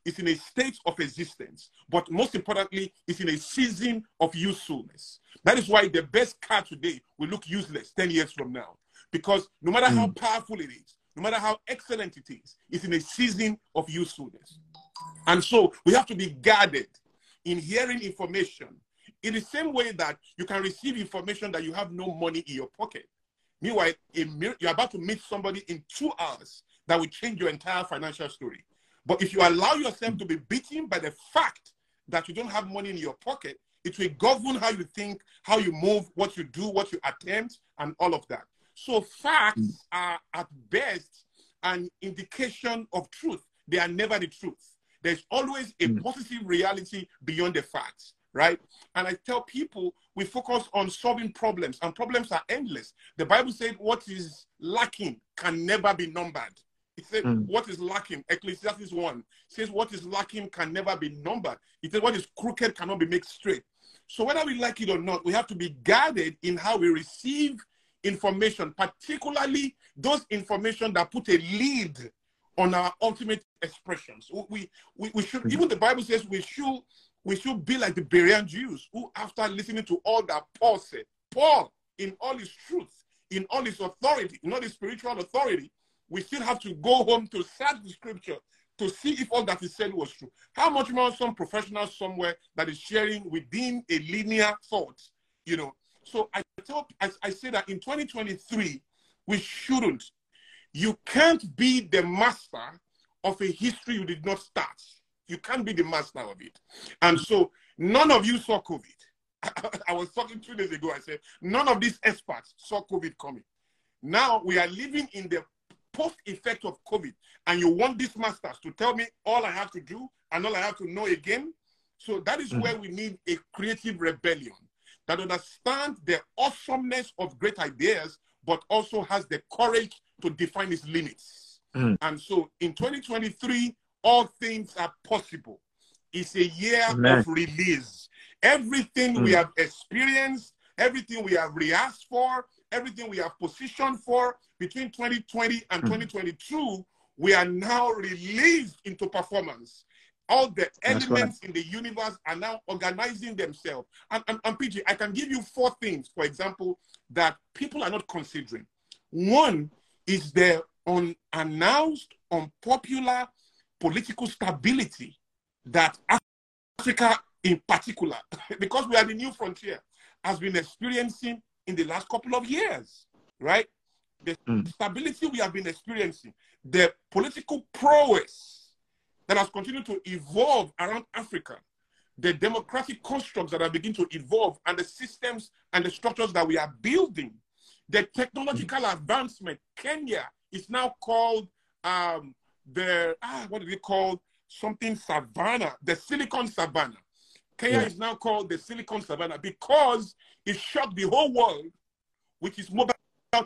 It's in a state of existence, but most importantly, it's in a season of usefulness. That is why the best car today will look useless 10 years from now. Because no matter mm. how powerful it is, no matter how excellent it is, it's in a season of usefulness. And so we have to be guarded in hearing information in the same way that you can receive information that you have no money in your pocket. Meanwhile, you're about to meet somebody in two hours that will change your entire financial story. But if you allow yourself to be beaten by the fact that you don't have money in your pocket, it will govern how you think, how you move, what you do, what you attempt, and all of that. So facts are at best an indication of truth. They are never the truth. There's always a mm. positive reality beyond the facts, right? And I tell people we focus on solving problems, and problems are endless. The Bible said what is lacking can never be numbered. It said mm. what is lacking, Ecclesiastes 1 says what is lacking can never be numbered. It said what is crooked cannot be made straight. So whether we like it or not, we have to be guarded in how we receive information, particularly those information that put a lead on our ultimate expressions. We, we, we should, mm-hmm. even the Bible says we should, we should be like the Berean Jews who, after listening to all that Paul said, Paul, in all his truth, in all his authority, in all his spiritual authority, we still have to go home to search the scripture to see if all that he said was true. How much more some professional somewhere that is sharing within a linear thought, you know? So I tell, I, I say that in 2023, we shouldn't you can't be the master of a history you did not start. You can't be the master of it. And so none of you saw COVID. I was talking two days ago. I said, none of these experts saw COVID coming. Now we are living in the post effect of COVID. And you want these masters to tell me all I have to do and all I have to know again. So that is mm-hmm. where we need a creative rebellion that understands the awesomeness of great ideas, but also has the courage to define its limits. Mm. And so in 2023, all things are possible. It's a year Amen. of release. Everything mm. we have experienced, everything we have rehearsed for, everything we have positioned for between 2020 and mm. 2022, we are now released into performance. All the elements right. in the universe are now organizing themselves. And, and, and PG, I can give you four things, for example, that people are not considering. One is the unannounced, unpopular political stability that Africa, in particular, because we are the new frontier, has been experiencing in the last couple of years, right? The mm. stability we have been experiencing, the political prowess that has continued to evolve around Africa, the democratic constructs that are beginning to evolve, and the systems and the structures that we are building the technological advancement, Kenya is now called um, the, ah, what is it called? Something Savannah, the Silicon Savannah. Kenya yeah. is now called the Silicon Savannah because it shocked the whole world, which is mobile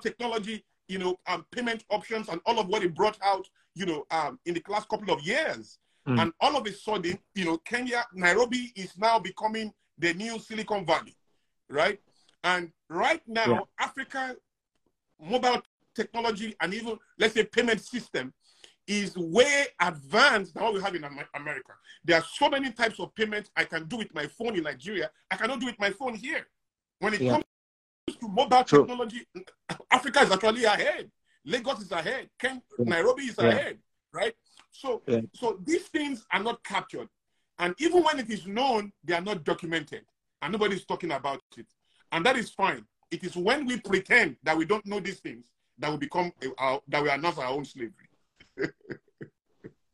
technology, you know, um, payment options and all of what it brought out, you know, um, in the last couple of years. Mm. And all of a sudden, you know, Kenya, Nairobi is now becoming the new Silicon Valley, right? And right now, yeah. Africa mobile technology and even, let's say, payment system is way advanced than what we have in America. There are so many types of payments I can do with my phone in Nigeria. I cannot do with my phone here. When it yeah. comes to mobile True. technology, Africa is actually ahead. Lagos is ahead. Ken, Nairobi is yeah. ahead, right? So, yeah. so these things are not captured, and even when it is known, they are not documented, and nobody is talking about it and that is fine. It is when we pretend that we don't know these things that we become uh, that we are not our own slavery.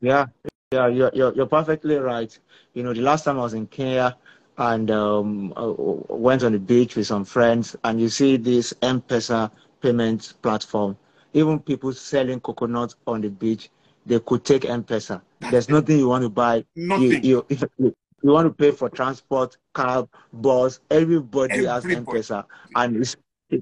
yeah, yeah, you're, you're, you're perfectly right. You know, the last time I was in Kenya and um, uh, went on the beach with some friends, and you see this M-Pesa payment platform. Even people selling coconuts on the beach, they could take M-Pesa. There's nothing you want to buy. Nothing. You, you, you want to pay for transport, cab, bus, everybody, everybody. has M-Pesa. And it's,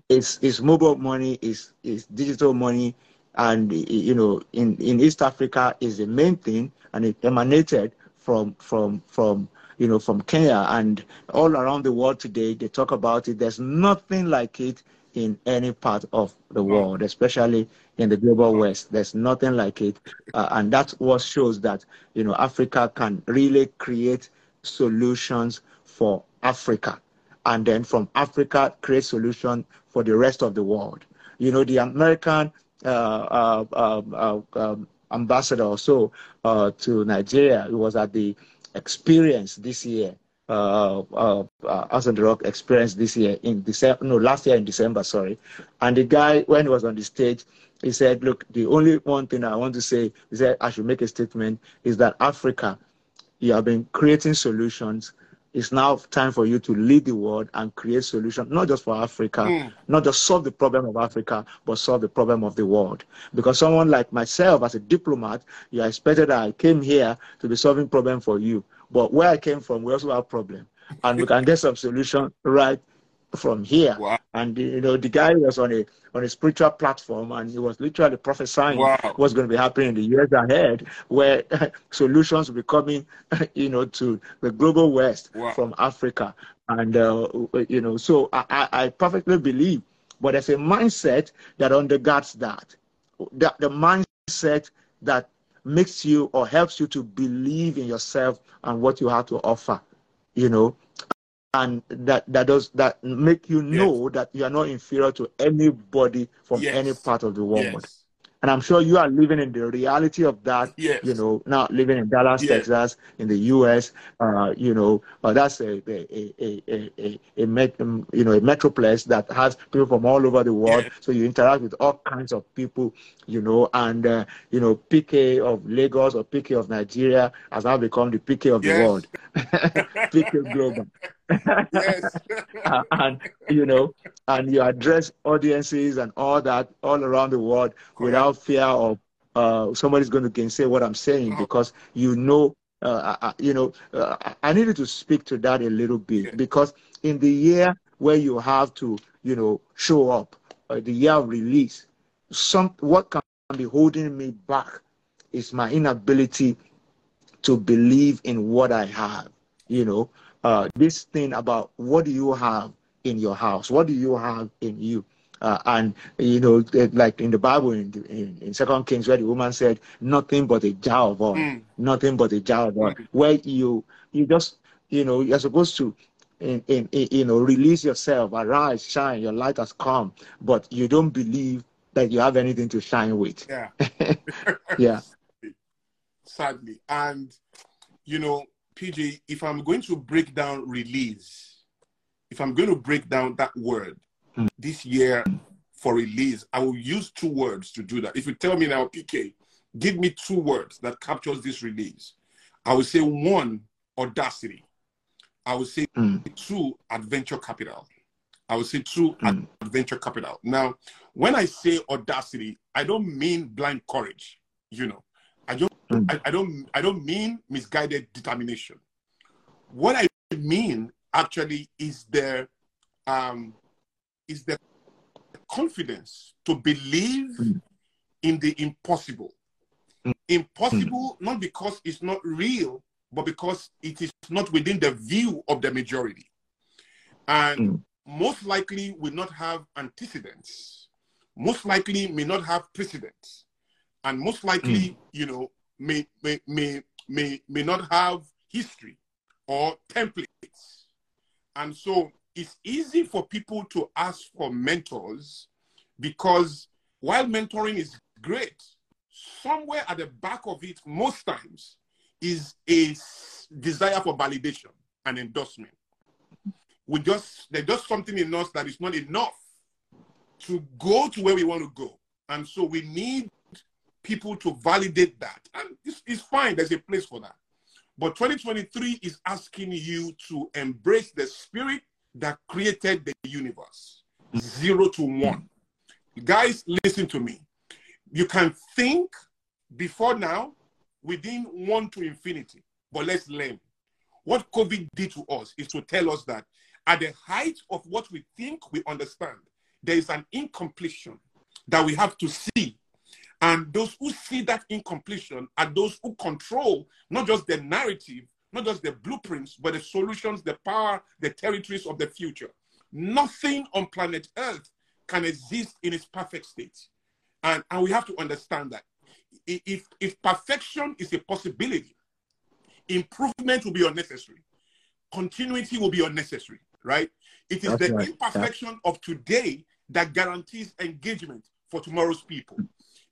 it's, it's mobile money, it's, it's digital money. And, you know, in, in East Africa is the main thing. And it emanated from, from, from you know, from Kenya and all around the world today, they talk about it. There's nothing like it in any part of the world, especially in the global west. There's nothing like it. Uh, and that's what shows that, you know, Africa can really create solutions for Africa. And then from Africa, create solution for the rest of the world. You know, the American uh, uh, um, uh um, ambassador also uh, to Nigeria, it was at the experience this year uh, uh, uh, the Rock experience this year in December, no, last year in December, sorry. And the guy, when he was on the stage, he said, look, the only one thing I want to say is that I should make a statement is that Africa, you have been creating solutions. It's now time for you to lead the world and create solutions, not just for Africa, mm. not just solve the problem of Africa, but solve the problem of the world. Because someone like myself, as a diplomat, you are expected that I came here to be solving problem for you. But where I came from, we also have problem, and we can get some solution right from here. Wow. And you know, the guy was on a on a spiritual platform, and he was literally prophesying wow. what's going to be happening in the years ahead, where solutions will be coming, you know, to the global west wow. from Africa. And uh, you know, so I, I perfectly believe, but there's a mindset that undergirds that. That the mindset that makes you or helps you to believe in yourself and what you have to offer, you know, and that that does that make you know yes. that you are not inferior to anybody from yes. any part of the world. Yes. And I'm sure you are living in the reality of that. Yes. You know, now living in Dallas, yes. Texas, in the U.S. Uh, you know, uh, that's a a a a, a, a met, um, you know a metropolis that has people from all over the world. Yes. So you interact with all kinds of people. You know, and uh, you know, PK of Lagos or PK of Nigeria has now become the PK of the world. PK Global. yes. and you know, and you address audiences and all that all around the world Correct. without fear of uh, somebody's going to say what I'm saying oh. because you know, uh, I, you know, uh, I needed to speak to that a little bit because in the year where you have to, you know, show up, uh, the year of release, some what can be holding me back is my inability to believe in what I have, you know uh, this thing about what do you have in your house? What do you have in you? Uh, and you know, like in the Bible, in, in, in, Second Kings, where the woman said, "Nothing but a jar of oil, mm. nothing but a jar of oil," mm. where you you just you know you're supposed to, in, in, in, you know, release yourself, arise, shine, your light has come, but you don't believe that you have anything to shine with. Yeah, yeah. Sadly, and you know, PJ, if I'm going to break down release, if I'm going to break down that word mm. this year for release, I will use two words to do that. If you tell me now, PK, give me two words that captures this release, I will say one, audacity. I would say mm. two, adventure capital. I would say two, mm. adventure capital. Now, when I say audacity, I don't mean blind courage, you know. I don't Mm. I, I don't I don't mean misguided determination. What I mean actually is the um, is the confidence to believe mm. in the impossible. Mm. Impossible mm. not because it's not real, but because it is not within the view of the majority. And mm. most likely will not have antecedents. Most likely may not have precedents. And most likely, mm. you know, may, may, may, may, may not have history or templates. And so it's easy for people to ask for mentors because while mentoring is great, somewhere at the back of it, most times, is a desire for validation and endorsement. We just there's just something in us that is not enough to go to where we want to go. And so we need people to validate that. And it's, it's fine, there's a place for that. But 2023 is asking you to embrace the spirit that created the universe zero to one. Guys, listen to me. You can think before now within one to infinity, but let's learn. What COVID did to us is to tell us that at the height of what we think we understand, there is an incompletion that we have to see and those who see that incompletion are those who control not just the narrative, not just the blueprints, but the solutions, the power, the territories of the future. Nothing on planet Earth can exist in its perfect state. And, and we have to understand that. If, if perfection is a possibility, improvement will be unnecessary. Continuity will be unnecessary, right? It is That's the right. imperfection of today that guarantees engagement for tomorrow's people.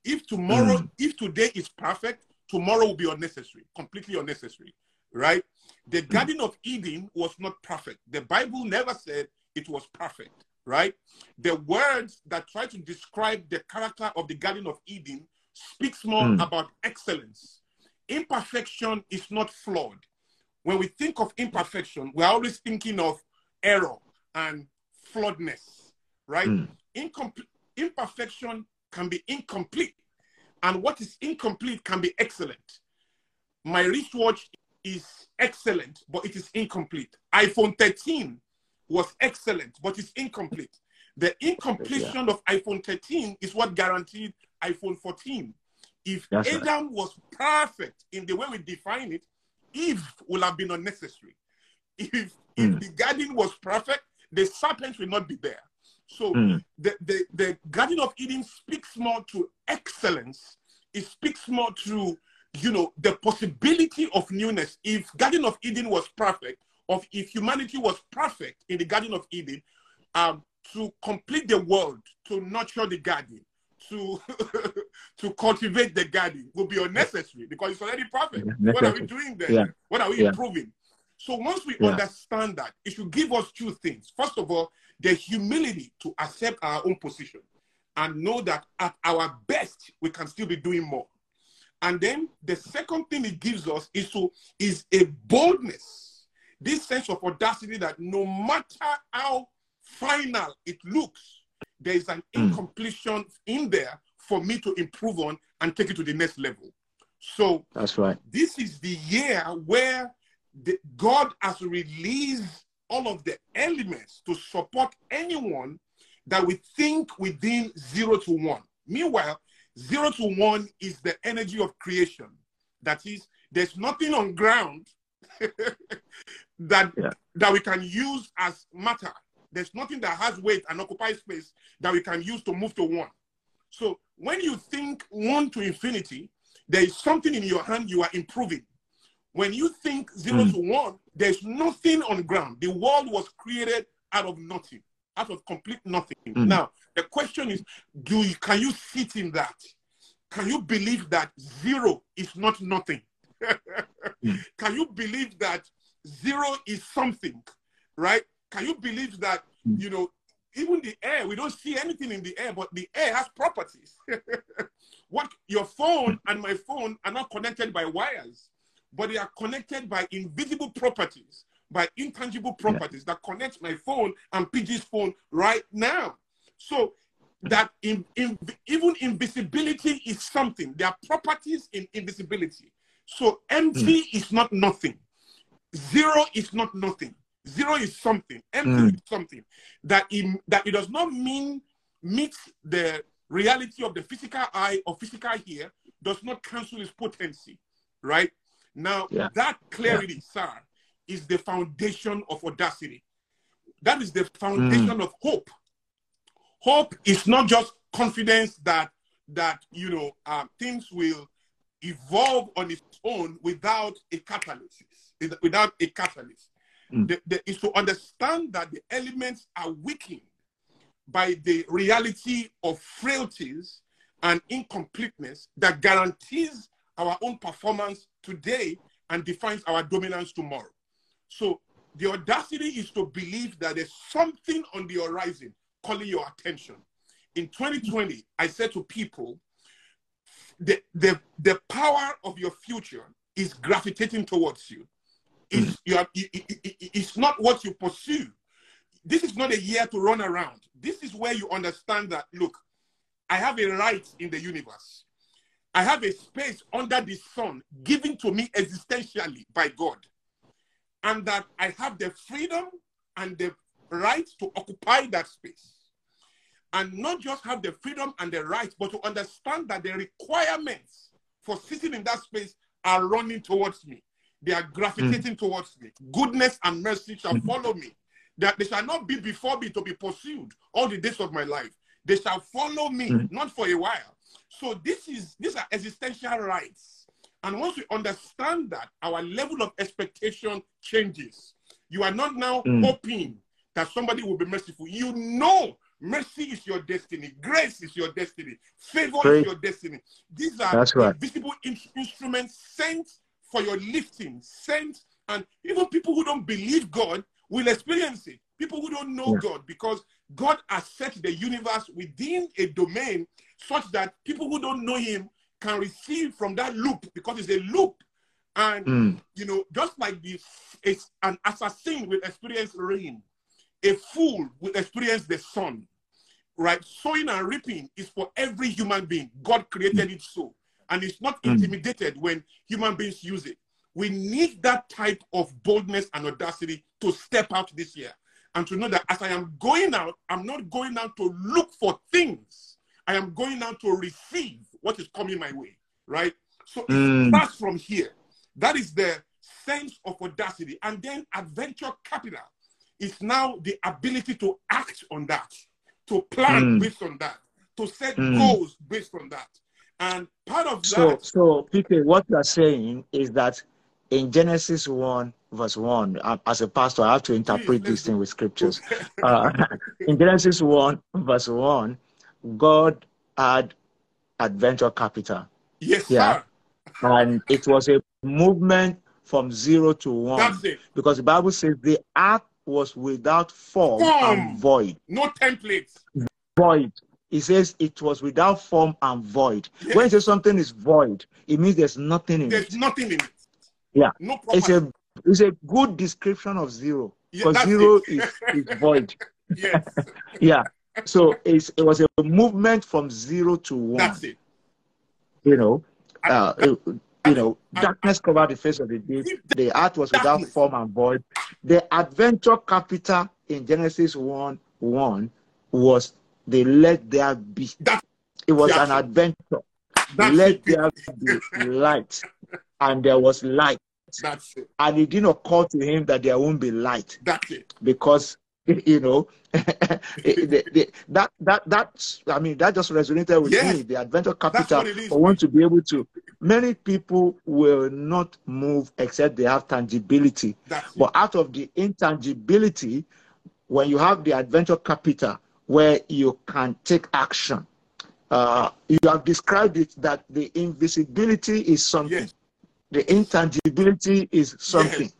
If tomorrow, mm. if today is perfect, tomorrow will be unnecessary, completely unnecessary, right? The mm. Garden of Eden was not perfect. The Bible never said it was perfect, right? The words that try to describe the character of the Garden of Eden speaks more mm. about excellence. Imperfection is not flawed. When we think of imperfection, we're always thinking of error and flawedness, right? Mm. Imperfection can be incomplete, and what is incomplete can be excellent. My wristwatch is excellent, but it is incomplete. iPhone 13 was excellent, but it's incomplete. The incompletion yeah. of iPhone 13 is what guaranteed iPhone 14. If That's Adam right. was perfect in the way we define it, Eve would have been unnecessary. If, mm. if hmm. the garden was perfect, the serpent will not be there. So mm. the, the, the Garden of Eden speaks more to excellence. It speaks more to, you know, the possibility of newness. If Garden of Eden was perfect, of if humanity was perfect in the Garden of Eden, um, to complete the world, to nurture the garden, to to cultivate the garden will be unnecessary because it's already perfect. Yeah, what are we doing there? Yeah. What are we yeah. improving? So once we understand that, it should give us two things. First of all, the humility to accept our own position and know that at our best we can still be doing more. And then the second thing it gives us is to is a boldness, this sense of audacity that no matter how final it looks, there is an mm. incompletion in there for me to improve on and take it to the next level. So that's right. This is the year where the, God has released all of the elements to support anyone that we think within zero to one. Meanwhile, zero to one is the energy of creation. That is, there's nothing on ground that yeah. that we can use as matter. There's nothing that has weight and occupies space that we can use to move to one. So when you think one to infinity, there is something in your hand you are improving. When you think zero mm. to one, there's nothing on ground. The world was created out of nothing, out of complete nothing. Mm. Now, the question is, do you, can you sit in that? Can you believe that zero is not nothing? mm. Can you believe that zero is something, right? Can you believe that, mm. you know, even the air, we don't see anything in the air, but the air has properties. what your phone and my phone are not connected by wires but they are connected by invisible properties, by intangible properties yeah. that connect my phone and PG's phone right now. So that in, in, even invisibility is something. There are properties in invisibility. So empty mm. is not nothing. Zero is not nothing. Zero is something. Empty mm. is something that it, that it does not mean meets the reality of the physical eye or physical ear does not cancel its potency, right? Now, yeah. that clarity, yeah. sir, is the foundation of audacity. That is the foundation mm. of hope. Hope is not just confidence that that you know uh, things will evolve on its own without a catalyst. Without a catalyst, mm. the, the, is to understand that the elements are weakened by the reality of frailties and incompleteness that guarantees our own performance today and defines our dominance tomorrow. So the audacity is to believe that there's something on the horizon calling your attention. In 2020, I said to people, the, the, the power of your future is gravitating towards you. It's, you are, it, it, it, it's not what you pursue. This is not a year to run around. This is where you understand that, look, I have a right in the universe. I have a space under the sun given to me existentially by God. And that I have the freedom and the right to occupy that space. And not just have the freedom and the right, but to understand that the requirements for sitting in that space are running towards me. they are gravitating mm. towards me. Goodness and mercy shall mm. follow me. That they shall not be before me to be pursued all the days of my life. They shall follow me, mm. not for a while. So this is these are existential rights. And once we understand that, our level of expectation changes. You are not now mm. hoping that somebody will be merciful. You know mercy is your destiny, grace is your destiny, favor Great. is your destiny. These are That's right. invisible in- instruments sent for your lifting, sent, and even people who don't believe God will experience it. People who don't know yeah. God, because God has set the universe within a domain such that people who don't know Him can receive from that loop because it's a loop. And mm. you know, just like this, it's an assassin will experience rain, a fool will experience the sun. Right? Sowing and reaping is for every human being. God created it so. And it's not mm. intimidated when human beings use it. We need that type of boldness and audacity to step out this year and to know that as I am going out, I'm not going out to look for things. I am going now to receive what is coming my way, right? So it mm. starts from here. That is the sense of audacity. And then adventure capital is now the ability to act on that, to plan mm. based on that, to set mm. goals based on that. And part of so, that. So, Peter, what you are saying is that in Genesis 1, verse 1, uh, as a pastor, I have to interpret Please, this thing with scriptures. uh, in Genesis 1, verse 1, God had adventure capital. Yes, yeah. Sir. And it was a movement from zero to one. That's it. Because the Bible says the earth was without form, form. and void. No templates. Void. It says it was without form and void. Yes. When it says something is void, it means there's nothing in there's it. There's nothing in it. Yeah. No It's a it's a good description of zero. Because yeah, zero is, is void. Yes. yeah. So it's, it was a movement from zero to one. That's it. You know, uh, you know, darkness covered the face of the deep. The earth was without form and void. The adventure capital in Genesis 1 1 was they let there be. It was an adventure. Let there be light. And there was light. That's it. And it didn't occur to him that there won't be light. That's it. Because you know the, the, that that that I mean that just resonated with yes. me. The adventure capital for one to be able to. Many people will not move except they have tangibility. That's but it. out of the intangibility, when you have the adventure capital, where you can take action, uh, you have described it that the invisibility is something. Yes. The intangibility is something.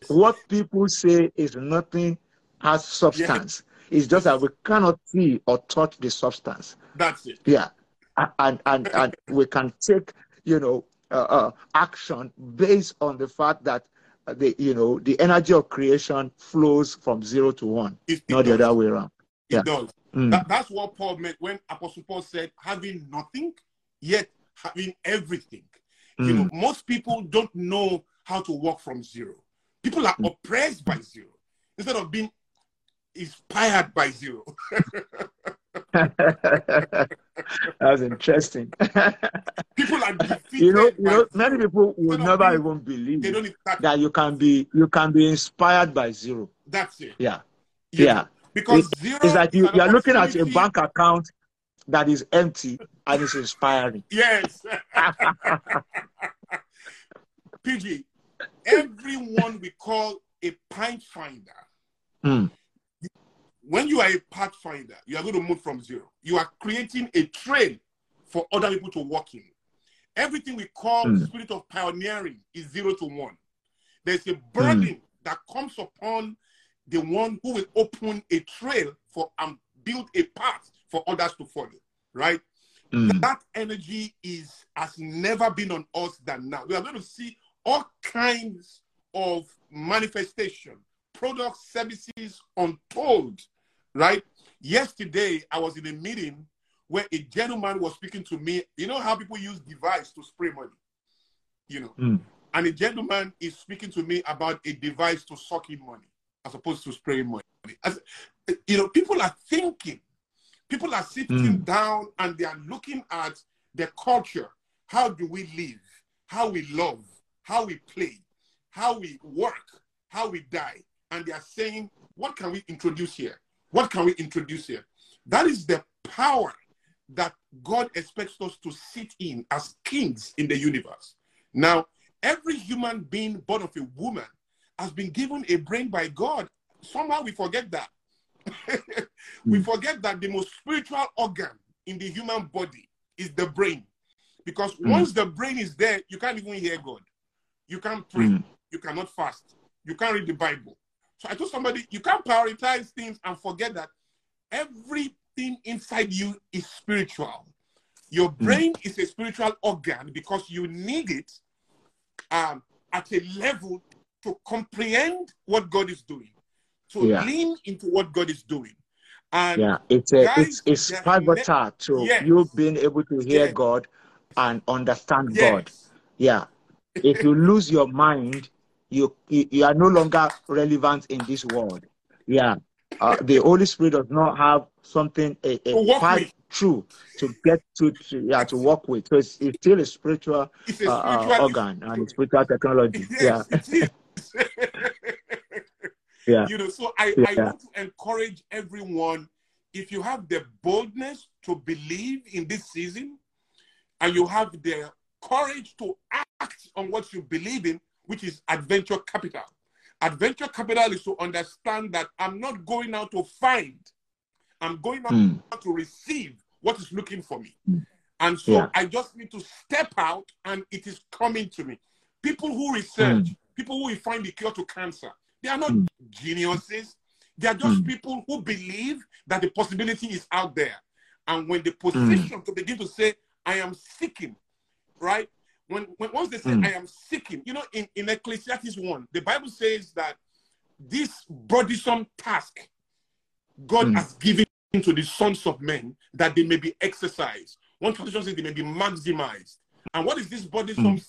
Yes. What people say is nothing has substance. Yeah. It's just that we cannot see or touch the substance. That's it. Yeah. And and and we can take, you know, uh, uh, action based on the fact that the you know the energy of creation flows from zero to one, it, it not does. the other way around. It yeah. does. Mm. That, that's what Paul meant when Apostle Paul said, having nothing, yet having everything. Mm. You know, most people don't know how to walk from zero. People are mm. oppressed by zero instead of being inspired by zero. That's interesting. people are defeated. You know, you know many people will never even believe that you can be you can be inspired by zero. That's it. Yeah. You yeah. Because it's, zero is like you, you are looking at a bank account that is empty and it's inspiring. Yes. PG, everyone we call a pint finder. Mm. When you are a pathfinder, you are going to move from zero. You are creating a trail for other people to walk in. Everything we call mm. spirit of pioneering is zero to one. There's a burden mm. that comes upon the one who will open a trail for and build a path for others to follow, right? Mm. That energy is has never been on us than now. We are going to see all kinds of manifestation, products, services untold, right? Yesterday, I was in a meeting where a gentleman was speaking to me. You know how people use device to spray money, you know, mm. and a gentleman is speaking to me about a device to suck in money as opposed to spraying money. As, you know, people are thinking, people are sitting mm. down and they are looking at the culture. How do we live? How we love? How we play? how we work, how we die. And they are saying, what can we introduce here? What can we introduce here? That is the power that God expects us to sit in as kings in the universe. Now, every human being born of a woman has been given a brain by God. Somehow we forget that. we Mm. forget that the most spiritual organ in the human body is the brain. Because Mm. once the brain is there, you can't even hear God. You can't pray. Mm. You cannot fast. You can't read the Bible. So I told somebody, you can't prioritize things and forget that everything inside you is spiritual. Your brain is a spiritual organ because you need it um, at a level to comprehend what God is doing, to Yeah. lean into what God is doing. And Yeah, it's a, Guys, it's it's pivotal to Yes. you being able to hear Yes. God and understand yes, God. Yeah. If you lose your mind, you, you you are no longer relevant in this world. Yeah. Uh, the Holy Spirit does not have something a, a path through to get to, to yeah to work with. So it's, it's still a spiritual it's a uh, uh, spiritual organ and spiritual technology. Yes, Yeah. Yeah. You know, so I, I want to encourage everyone if you have the boldness to believe in this season and you have the courage to act on what you believe in, which is adventure capital. Adventure capital is to understand that I'm not going out to find, I'm going out Mm. to receive what is looking for me. Mm. And so Yeah. I just need to step out and it is coming to me. People who research, Mm. people who will find the cure to cancer, they are not Mm. geniuses. They are just Mm. people who believe that the possibility is out there. And when the Mm. position to begin to say, I am seeking, right? When, when once they say, Mm. I am seeking, you know, in, in Ecclesiastes 1, the Bible says that this burdensome task God Mm. has given to the sons of men that they may be exercised. One translation says they may be maximized. And what is this burdensome,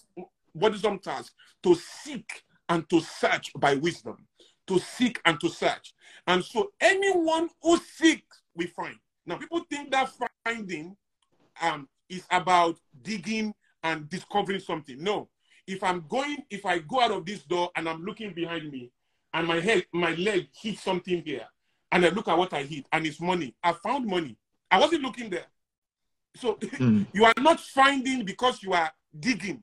burdensome task? To seek and to search by wisdom. To seek and to search. And so anyone who seeks, we find. Now, people think that finding um, is about digging and discovering something. No. If I'm going, if I go out of this door and I'm looking behind me and my head, my leg hits something here, and I look at what I hit, and it's money. I found money. I wasn't looking there. So Mm. you are not finding because you are digging.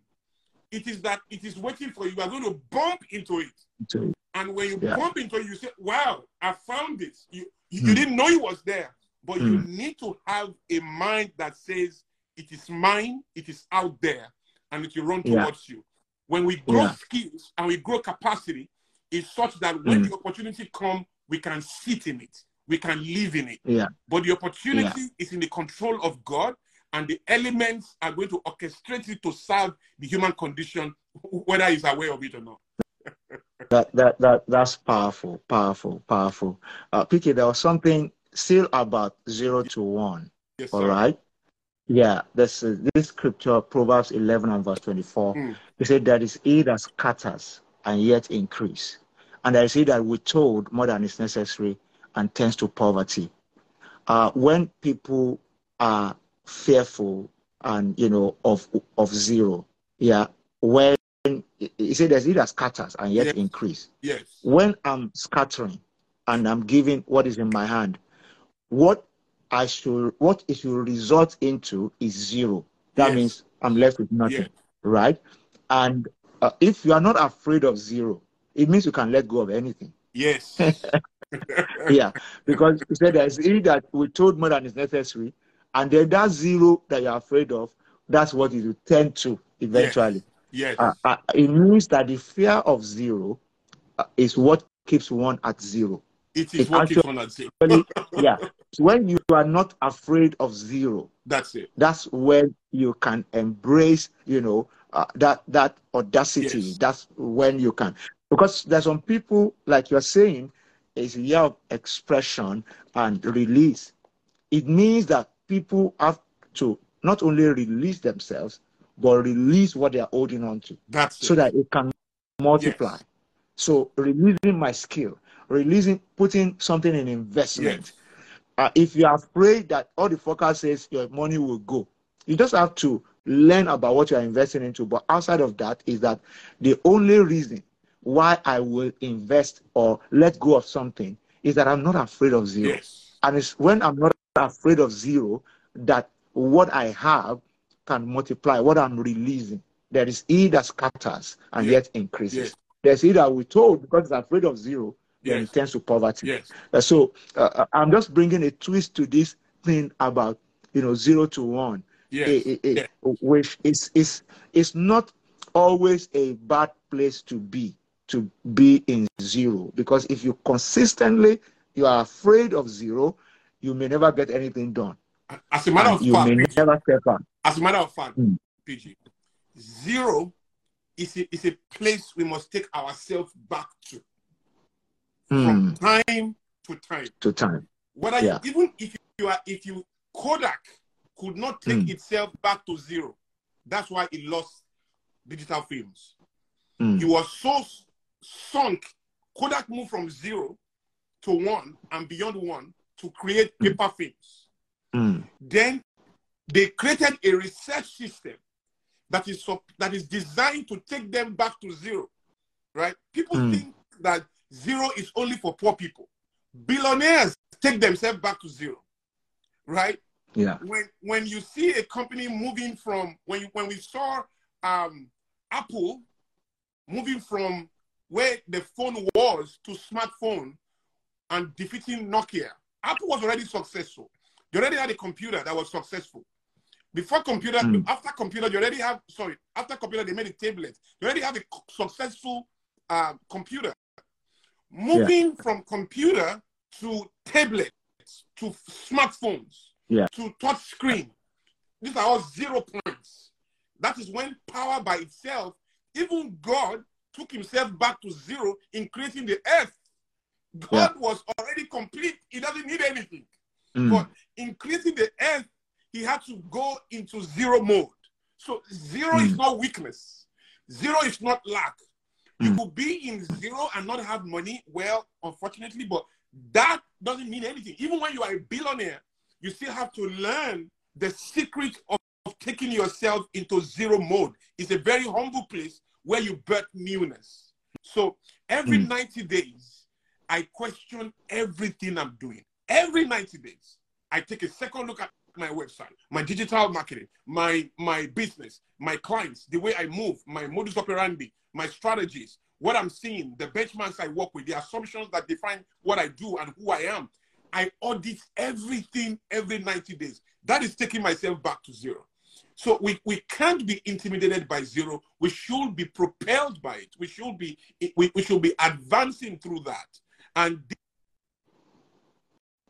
It is that it is waiting for you. You are going to bump into it. And when you Yeah. bump into it, you say, Wow, I found this. You, you, Hmm. you didn't know it was there. But you Hmm. need to have a mind that says, It is mine, it is out there, and it will run Yeah. towards you. When we grow Yeah. skills and we grow capacity, it's such that when Hmm. the opportunity comes, we can sit in it, we can live in it. yeah. But the opportunity is in the control of God, and the elements are going to orchestrate it to serve the human condition, whether he's aware of it or not. That that that that's powerful, powerful, powerful. Uh, PK, there was something still about zero to one. Yes, All sir. right. Yeah, this is this scripture, Proverbs eleven and verse twenty-four. Mm. It said that is he that scatters and yet increase, and there is he that we withhold more than is necessary and tends to poverty. Uh, when people are fearful and you know of of zero, yeah, when he said there's he that scatters and yet Yes. increase Yes. when I'm scattering and I'm giving what is in my hand, what I should what it should result into is zero. That Yes. means I'm left with nothing, Yes. right? And uh, if you are not afraid of zero, it means you can let go of anything. Yes. yeah, because you said there's he that we told more than is necessary, and then that zero that you're afraid of, that's what you tend to eventually. yes. Uh, uh, it means that the fear of zero uh, is what keeps one at zero. It is it what keeps on zero. Yeah. So when you are not afraid of zero, That's it. that's when you can embrace, you know, uh, that that audacity. Yes. That's when you can, because there's some people like you're saying, is a year of expression and release. It means that people have to not only release themselves, but release what they are holding on to That's it. so that it can multiply. Yes. So releasing my skill, releasing, putting something in investment. Yes. Uh, if you are afraid that all the forecast says your money will go, you just have to learn about what you are investing into. But outside of that, is that the only reason why I will invest or let go of something is that I'm not afraid of zero. Yes. And it's when I'm not afraid of zero that what I have can multiply, what I'm releasing. There is he that scatters and Yes. yet increases. Yes. There's he that we told because he's afraid of zero, Yes. it tends to poverty. Yes. Uh, so uh, I'm just bringing a twist to this thing about you know zero to one, Yes. Yes. which is is is not always a bad place to be to be in zero because if you consistently you are afraid of zero, you may never get anything done. As a matter And of you fact, may PG, never step out. as a matter of fact, Mm. PG, zero is a, is a place we must take ourselves back to from Mm, time to time. to time. Whether Yeah. you, even if you are if you Kodak could not take Mm. itself back to zero, that's why it lost digital films. Mm, It was so sunk. Kodak moved from zero to one and beyond one to create Mm. paper films. mm, Then they created a research system that is that is designed to take them back to zero. Right? People Mm. think that zero is only for poor people. Billionaires take themselves back to zero. Right? yeah. when when you see a company moving from when you, when we saw um, Apple moving from where the phone was to smartphone and defeating Nokia, Apple was already successful. They already had a computer that was successful. Before computer, Mm. after computer, you already have sorry. After computer, they made a tablet. You already have a successful uh, computer. Moving from computer to tablets to smartphones Yeah. to touch screen. These are all zero points. That is when power by itself, even God took himself back to zero in creating the earth. God was already complete. He doesn't need anything. Mm, But in creating the earth, he had to go into zero mode. So zero is Mm. not weakness. Zero is not lack. You could be in zero and not have money. Well, unfortunately, but that doesn't mean anything. Even when you are a billionaire, you still have to learn the secret of, of taking yourself into zero mode. It's a very humble place where you birth newness. So every Mm. 90 days, I question everything I'm doing. Every 90 days, I take a second look at my website, my digital marketing, my my business, my clients, the way I move, my modus operandi, my strategies, what I'm seeing, the benchmarks I work with, the assumptions that define what I do and who I am. I audit everything every 90 days. That is taking myself back to zero. So we, we can't be intimidated by zero. We should be propelled by it. We should be we, we should be advancing through that. And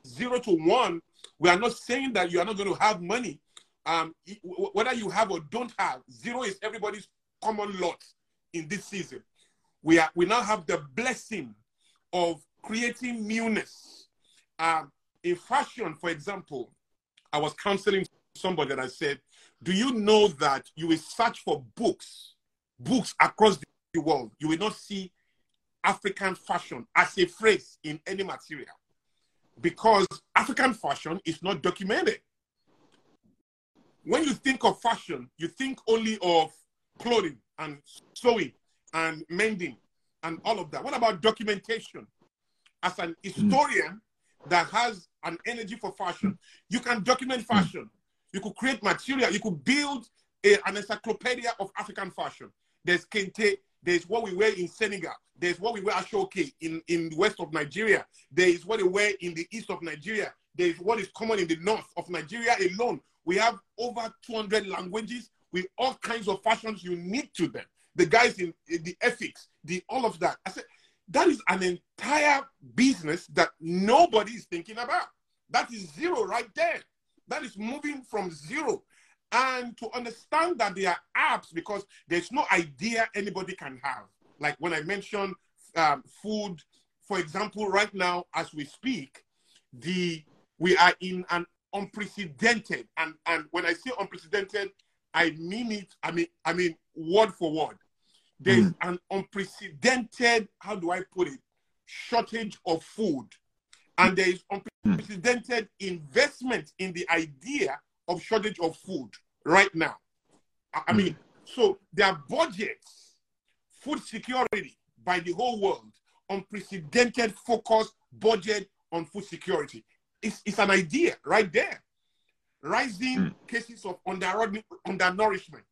zero to one, we are not saying that you are not going to have money. Um, whether you have or don't have, zero is everybody's common lot in this season. We are we now have the blessing of creating newness. Um, in fashion, for example, I was counseling somebody that I said, Do you know that you will search for books, books across the world? You will not see African fashion as a phrase in any material because African fashion is not documented. When you think of fashion, you think only of clothing and sewing and mending and all of that. What about documentation? As an hmm. historian that has an energy for fashion, you can document hmm. fashion. You could create material. You could build a, an encyclopedia of African fashion. There's kente. There's what we wear in Senegal. There's what we wear ashoke in, in the west of Nigeria. There is what they wear in the east of Nigeria. There is what is common in the north of Nigeria alone. We have over 200 languages with all kinds of fashions unique to them. The guys in, in the ethics, the all of that. I said, that is an entire business that nobody is thinking about. That is zero right there. That is moving from zero. And to understand that there are apps, because there's no idea anybody can have. Like when I mentioned um, food, for example, right now as we speak, the we are in an unprecedented, and and when I say unprecedented, I mean it. I mean I mean word for word. There's mm. an unprecedented, how do I put it, shortage of food. And there is unprecedented mm. investment in the idea of shortage of food right now. I, I mean, so their budgets, food security, by the whole world, unprecedented focus budget on food security. It's, it's an idea right there. Rising mm. cases of under, undernourishment.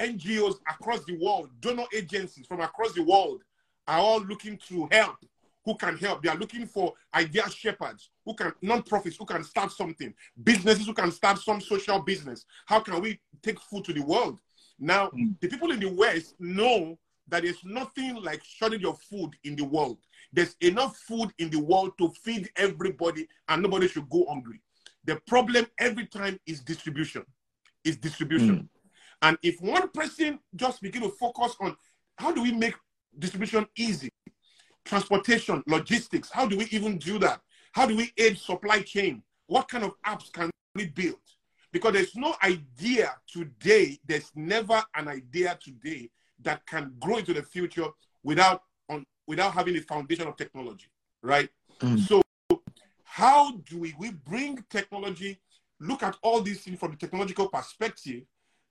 NGOs across the world, donor agencies from across the world are all looking to help. Who can help? They are looking for idea shepherds who can, non-profits who can start something, businesses who can start some social business. How can we take food to the world? Now, mm. the people in the West know that there's nothing like shortage of food in the world. There's enough food in the world to feed everybody, and nobody should go hungry. The problem every time is distribution. Is distribution. Mm. And if one person just begin to focus on how do we make distribution easy, transportation, logistics, how do we even do that? How do we aid supply chain? What kind of apps can we build? Because there's no idea today, there's never an idea today that can grow into the future without on without having a foundation of technology, right? Mm. So how do we, we bring technology, look at all these things from the technological perspective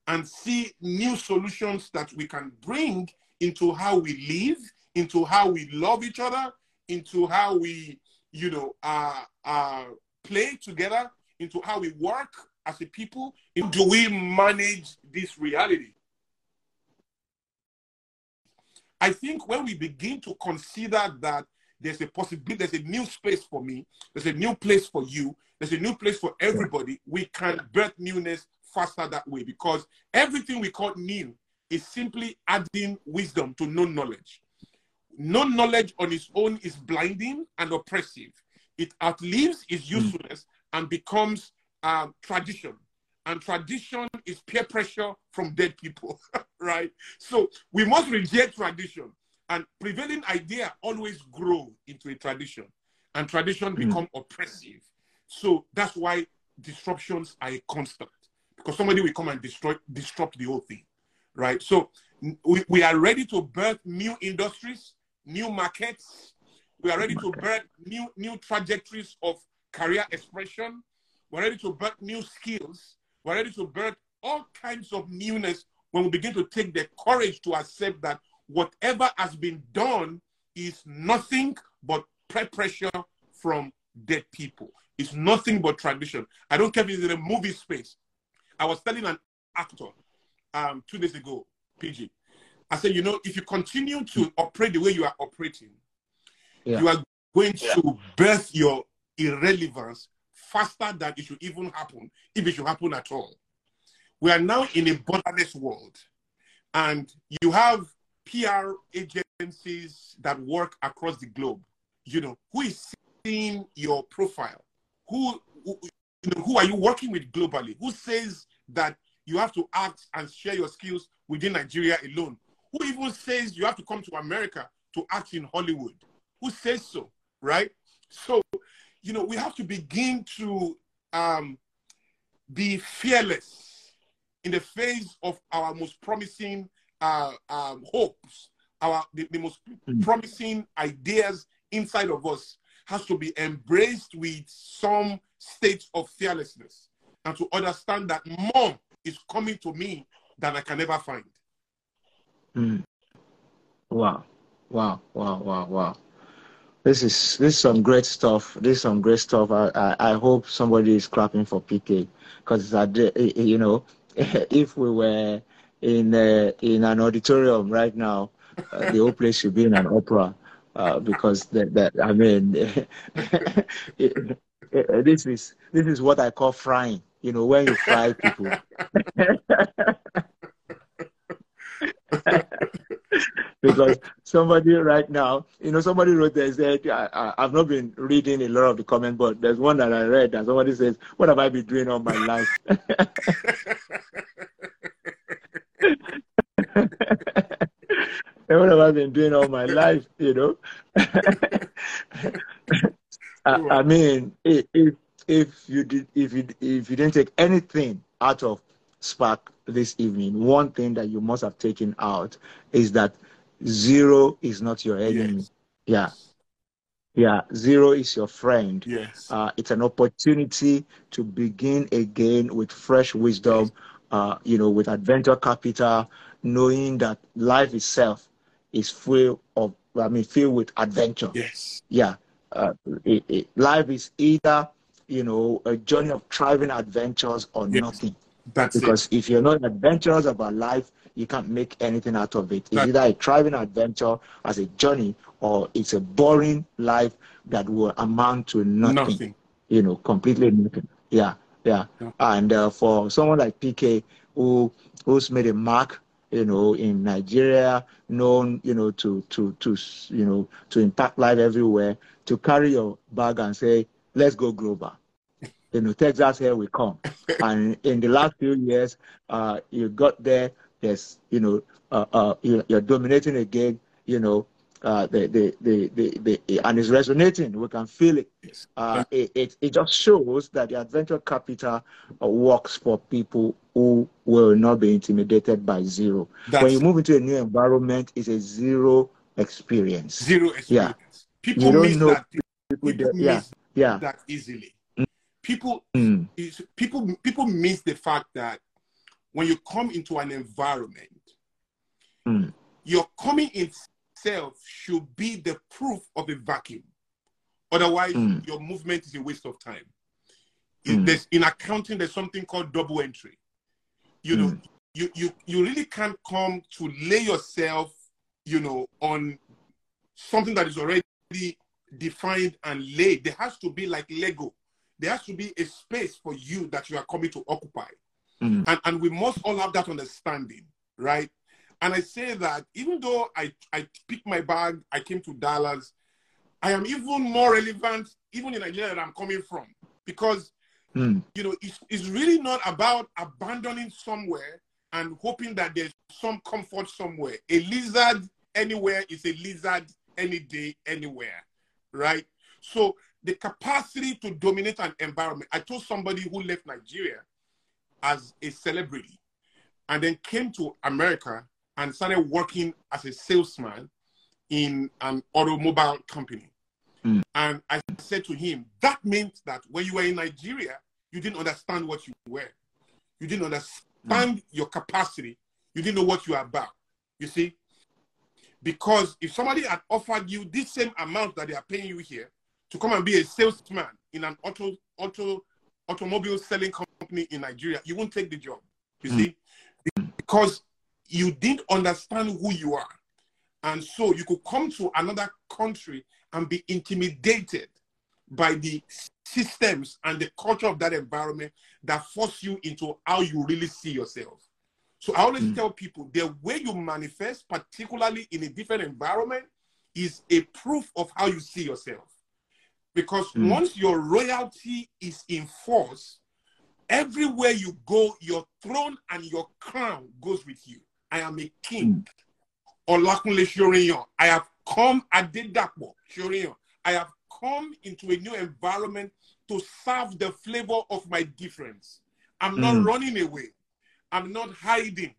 and see new solutions that we can bring into how we live, into how we love each other, into how we, you know, uh, uh, play together, into how we work as a people. Do we manage this reality? I think when we begin to consider that there's a possibility, there's a new space for me, there's a new place for you, there's a new place for everybody, we can birth newness faster that way because everything we call new is simply adding wisdom to known knowledge. Known knowledge on its own is blinding and oppressive. It outlives its hmm. usefulness and becomes uh, tradition and tradition is peer pressure from dead people, right? So we must reject tradition, and prevailing idea always grow into a tradition, and tradition mm. become oppressive. So that's why disruptions are a constant, because somebody will come and destroy, disrupt the whole thing, right? So we, we are ready to birth new industries, new markets. We are ready to birth new new trajectories of career expression. We're ready to birth new skills we're ready to birth all kinds of newness when we begin to take the courage to accept that whatever has been done is nothing but pressure from dead people. It's nothing but tradition. I don't care if it's in a movie space. I was telling an actor um, two days ago, PG. I said, you know, if you continue to hmm. operate the way you are operating, yeah. you are going to yeah. birth your irrelevance faster than it should even happen, if it should happen at all. We are now in a borderless world, and you have PR agencies that work across the globe. You know, who is seeing your profile? Who, who, you know, who are you working with globally? Who says that you have to act and share your skills within Nigeria alone? Who even says you have to come to America to act in Hollywood? Who says so, right? So you know, we have to begin to um, be fearless in the face of our most promising uh, um, hopes, our the, the most mm. promising ideas inside of us has to be embraced with some state of fearlessness and to understand that more is coming to me than I can ever find. Mm. Wow. Wow, wow, wow, wow. This is this is some great stuff. This is some great stuff. I I, I hope somebody is clapping for PK because you know if we were in uh, in an auditorium right now, uh, the whole place should be in an opera uh, because that, that I mean this is this is what I call frying. You know when you fry people. because somebody right now, you know, somebody wrote there said, I, have not been reading a lot of the comments, but there's one that I read and somebody says, What have I been doing all my life? what have I been doing all my life, you know? I, I, mean, if, if you did, if you if you didn't take anything out of Spark this evening, one thing that you must have taken out is that zero is not your enemy. Yes. Yeah. Yeah, zero is your friend. Yes. Uh, it's an opportunity to begin again with fresh wisdom, uh, you know, with adventure capital, knowing that life itself is full of I mean, filled with adventure. Yes. Yeah. Uh, it, it, life is either, you know, a journey of thriving adventures or Yes. nothing. That's Because if you're not adventurous about life, you can't make anything out of it. It's either a thriving adventure as a journey or it's a boring life that will amount to nothing. Nothing. You know, completely nothing. Yeah, yeah. Yeah. And uh, for someone like PK who who's made a mark, you know, in Nigeria, known, you know, to to to you know to impact life everywhere, to carry your bag and say, let's go global. You know, Texas here we come. and in the last few years, uh, you got there. There's, you know, uh, uh, you, you're dominating again. You know, uh, the, the, the, the, the, and it's resonating. We can feel it. Yes. Uh, it, it, it just shows that the adventure capital uh, works for people who will not be intimidated by zero. That's when you move into a new environment, it's a zero experience. zero experience. Yeah. People miss know that. People People yeah, yeah. that easily. People Mm, is people people miss the fact that when you come into an environment, Mm. your coming itself should be the proof of a vacuum. Otherwise, Mm. your movement is a waste of time. In, Mm. there's, in accounting, there's something called double entry. You know, Mm. you, you you really can't come to lay yourself, you know, on something that is already defined and laid. There has to be like Lego. There has to be a space for you that you are coming to occupy. Mm. And, and we must all have that understanding, right? And I say that even though I, I picked my bag, I came to Dallas, I am even more relevant, even in Nigeria, that I'm coming from. Because, mm, you know, it's, it's really not about abandoning somewhere and hoping that there's some comfort somewhere. A lizard anywhere is a lizard any day, anywhere, right? So the capacity to dominate an environment. I told somebody who left Nigeria as a celebrity and then came to America and started working as a salesman in an automobile company. Mm. And I said to him, that means that when you were in Nigeria, you didn't understand what you were. You didn't understand your capacity. You didn't know what you are about. You see? Because if somebody had offered you this same amount that they are paying you here to come and be a salesman in an auto auto automobile selling company in Nigeria, you won't take the job. You Mm. see? Because you didn't understand who you are. And so you could come to another country and be intimidated by the systems and the culture of that environment that force you into how you really see yourself. So I always Mm. tell people the way you manifest, particularly in a different environment, is a proof of how you see yourself. Because Mm. once your royalty is in force, everywhere you go, your throne and your crown goes with you. I am a king. Olakunle Soriyan. I have come Adedapo Soriyan. I have come into a new environment to serve the flavor of my difference. I'm not Mm. running away. I'm not hiding.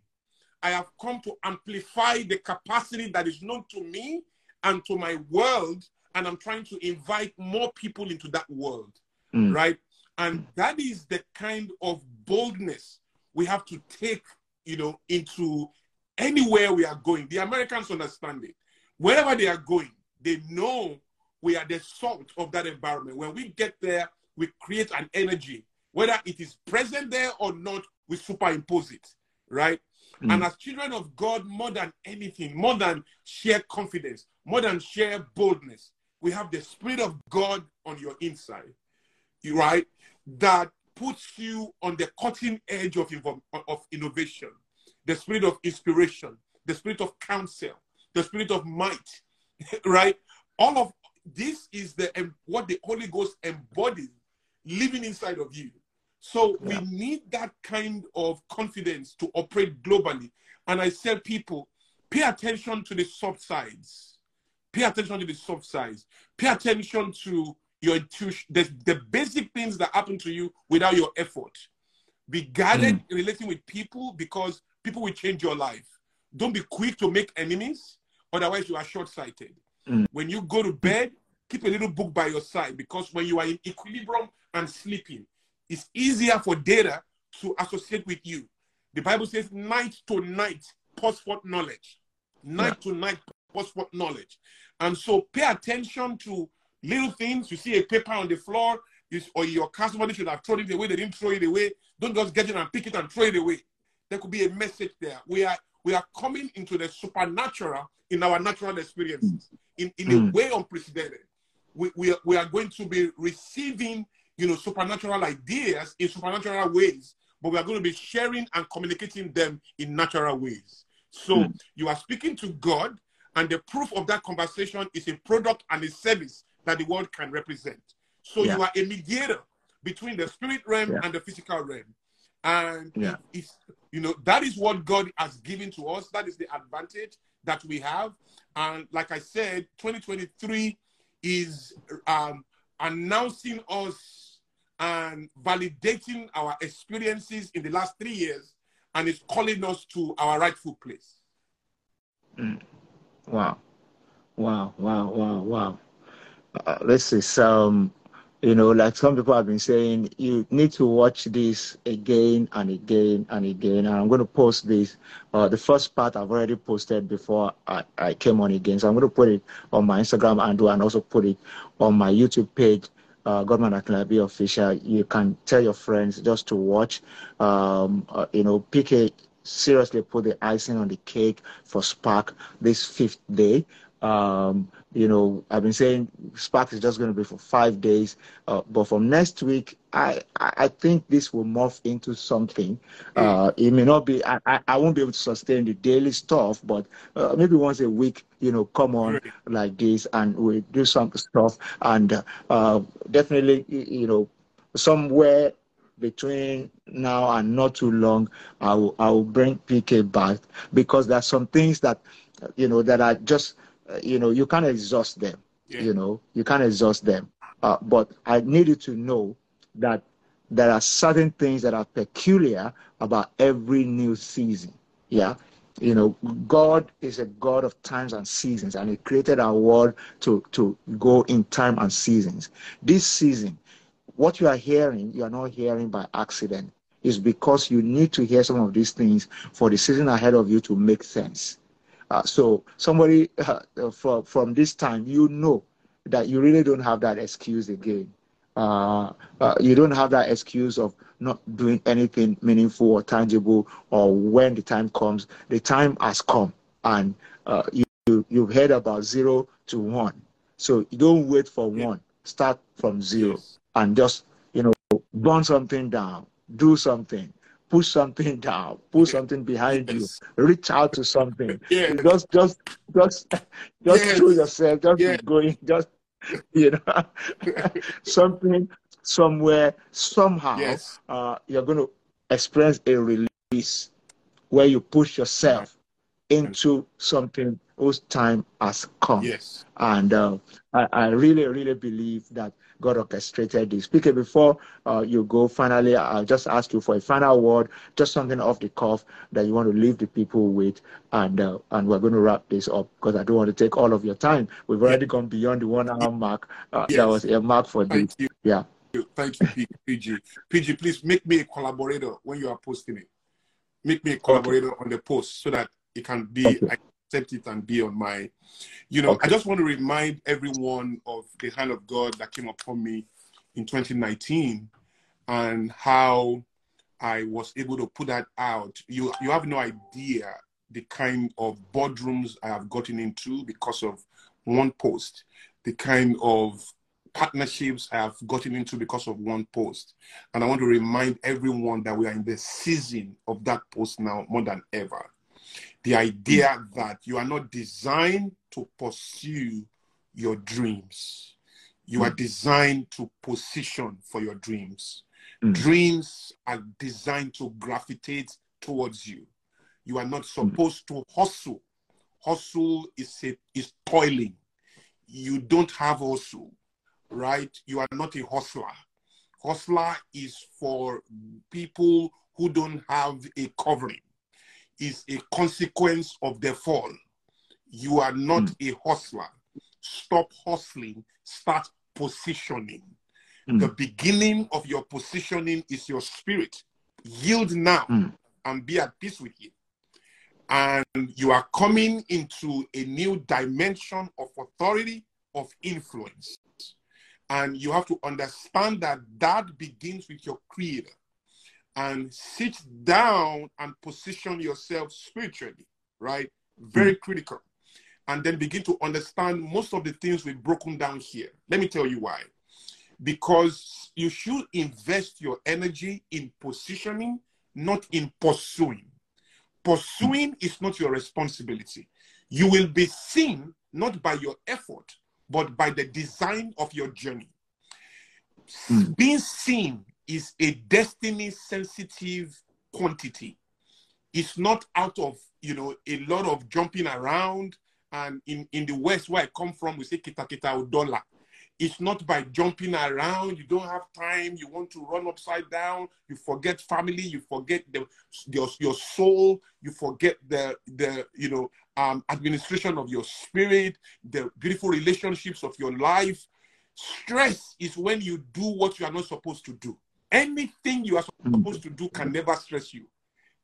I have come to amplify the capacity that is known to me and to my world, and I'm trying to invite more people into that world, Mm. right? And that is the kind of boldness we have to take, you know, into anywhere we are going. The Americans understand it. Wherever they are going, they know we are the salt of that environment. When we get there, we create an energy. Whether it is present there or not, we superimpose it, right? Mm. And as children of God, more than anything, more than sheer confidence, more than sheer boldness, we have the Spirit of God on your inside, right? That puts you on the cutting edge of, of innovation, the spirit of inspiration, the spirit of counsel, the spirit of might, right? All of this is the what the Holy Ghost embodies living inside of you. So Yeah. we need that kind of confidence to operate globally. And I tell people, pay attention to the soft sides. Pay attention to the soft sides. Pay attention to your intuition, the, the basic things that happen to you without your effort. Be guarded in relating with people because people will change your life. Don't be quick to make enemies, otherwise you are short-sighted. Mm. When you go to bed, keep a little book by your side because when you are in equilibrium and sleeping, it's easier for data to associate with you. The Bible says, night to night, forth knowledge. Night to night, what knowledge. And so pay attention to little things. You see a paper on the floor, or your customer should have thrown it away. They didn't throw it away. Don't just get it and pick it and throw it away. There could be a message there. We are we are coming into the supernatural in our natural experiences in, in mm. a way unprecedented. We, we, are, we are going to be receiving, you know, supernatural ideas in supernatural ways, but we are going to be sharing and communicating them in natural ways. So mm. you are speaking to God, and the proof of that conversation is a product and a service that the world can represent. So yeah. you are a mediator between the spirit realm yeah. and the physical realm. And yeah. it's, you know, that is what God has given to us. That is the advantage that we have. And like I said, 2023 is um, announcing us and validating our experiences in the last three years and is calling us to our rightful place. Mm. Wow. Wow, wow, wow, wow. Uh, this is um you know, like some people have been saying, you need to watch this again and again and again. And I'm going to post this. Uh, the first part I've already posted before I, I came on again. So I'm going to put it on my Instagram and do and also put it on my YouTube page. Uh, Godman Akinlabi official. You can tell your friends just to watch. Um, uh, you know, PK seriously put the icing on the cake for Spark this fifth day. Um, you know, I've been saying Spark is just going to be for five days, uh, but from next week, I I think this will morph into something. Uh, it may not be. I, I won't be able to sustain the daily stuff, but uh, maybe once a week, you know, come on like this, and we do some stuff, and uh, definitely, you know, somewhere between now and not too long, I will I will bring PK back because there are some things that you know that are just uh, you know, you can't exhaust them. Yeah. You know, you can't exhaust them. Uh, but I needed to know that there are certain things that are peculiar about every new season. Yeah. You know, God is a God of times and seasons, and He created our world to, to go in time and seasons. This season, what you are hearing, you are not hearing by accident. Is because you need to hear some of these things for the season ahead of you to make sense. Uh, so somebody uh, from from this time, you know that you really don't have that excuse again. Uh, uh, you don't have that excuse of not doing anything meaningful or tangible, or when the time comes, the time has come, and uh, you, you you've heard about zero to one. So you don't wait for yeah. one. Start from zero yes. And just you know burn something down, do something, push something down, put something behind yes. you, reach out to something. Yes. Just just just just yes. throw yourself, just yes. going, just you know something somewhere, somehow yes. uh, you're gonna experience a release where you push yourself into something whose time has come. Yes. And uh, I, I really, really believe that God orchestrated this. Speaker, before uh, you go, finally, I'll just ask you for a final word, just something off the cuff that you want to leave the people with, and uh, and we're going to wrap this up because I don't want to take all of your time. We've already gone beyond the one hour mark. Uh, yes. That was a mark for Thank this. You. Yeah. Thank you, PG. PG, please make me a collaborator when you are posting it. Make me a collaborator okay. on the post so that it can be. Okay. Accept it and be on my, you know, okay. I just want to remind everyone of the hand of God that came upon me in 2019 and how I was able to put that out. You you have no idea the kind of boardrooms I have gotten into because of one post, the kind of partnerships I have gotten into because of one post. And I want to remind everyone that we are in the season of that post now more than ever the idea that you are not designed to pursue your dreams. You are designed to position for your dreams. Mm. Dreams are designed to gravitate towards you. You are not supposed mm. to hustle. Hustle is a, is toiling. You don't have hustle, right? You are not a hustler. Hustler is for people who don't have a covering is a consequence of the fall. You are not mm. a hustler. Stop hustling, start positioning. Mm. The beginning of your positioning is your spirit. Yield now mm. and be at peace with you. and you are coming into a new dimension of authority, of influence. And you have to understand that that begins with your creator. And sit down and position yourself spiritually, right? Very critical. And then begin to understand most of the things we've broken down here. Let me tell you why. Because you should invest your energy in positioning, not in pursuing. Pursuing is not your responsibility. You will be seen not by your effort, but by the design of your journey. Mm. Being seen is a destiny sensitive quantity. It's not out of, you know, a lot of jumping around. And in, in the West, where I come from, we say kita kita dollar. It's not by jumping around. You don't have time. You want to run upside down. You forget family. You forget the, your, your soul. You forget the, the you know, um, administration of your spirit, the beautiful relationships of your life. Stress is when you do what you are not supposed to do. Anything you are supposed to do can never stress you.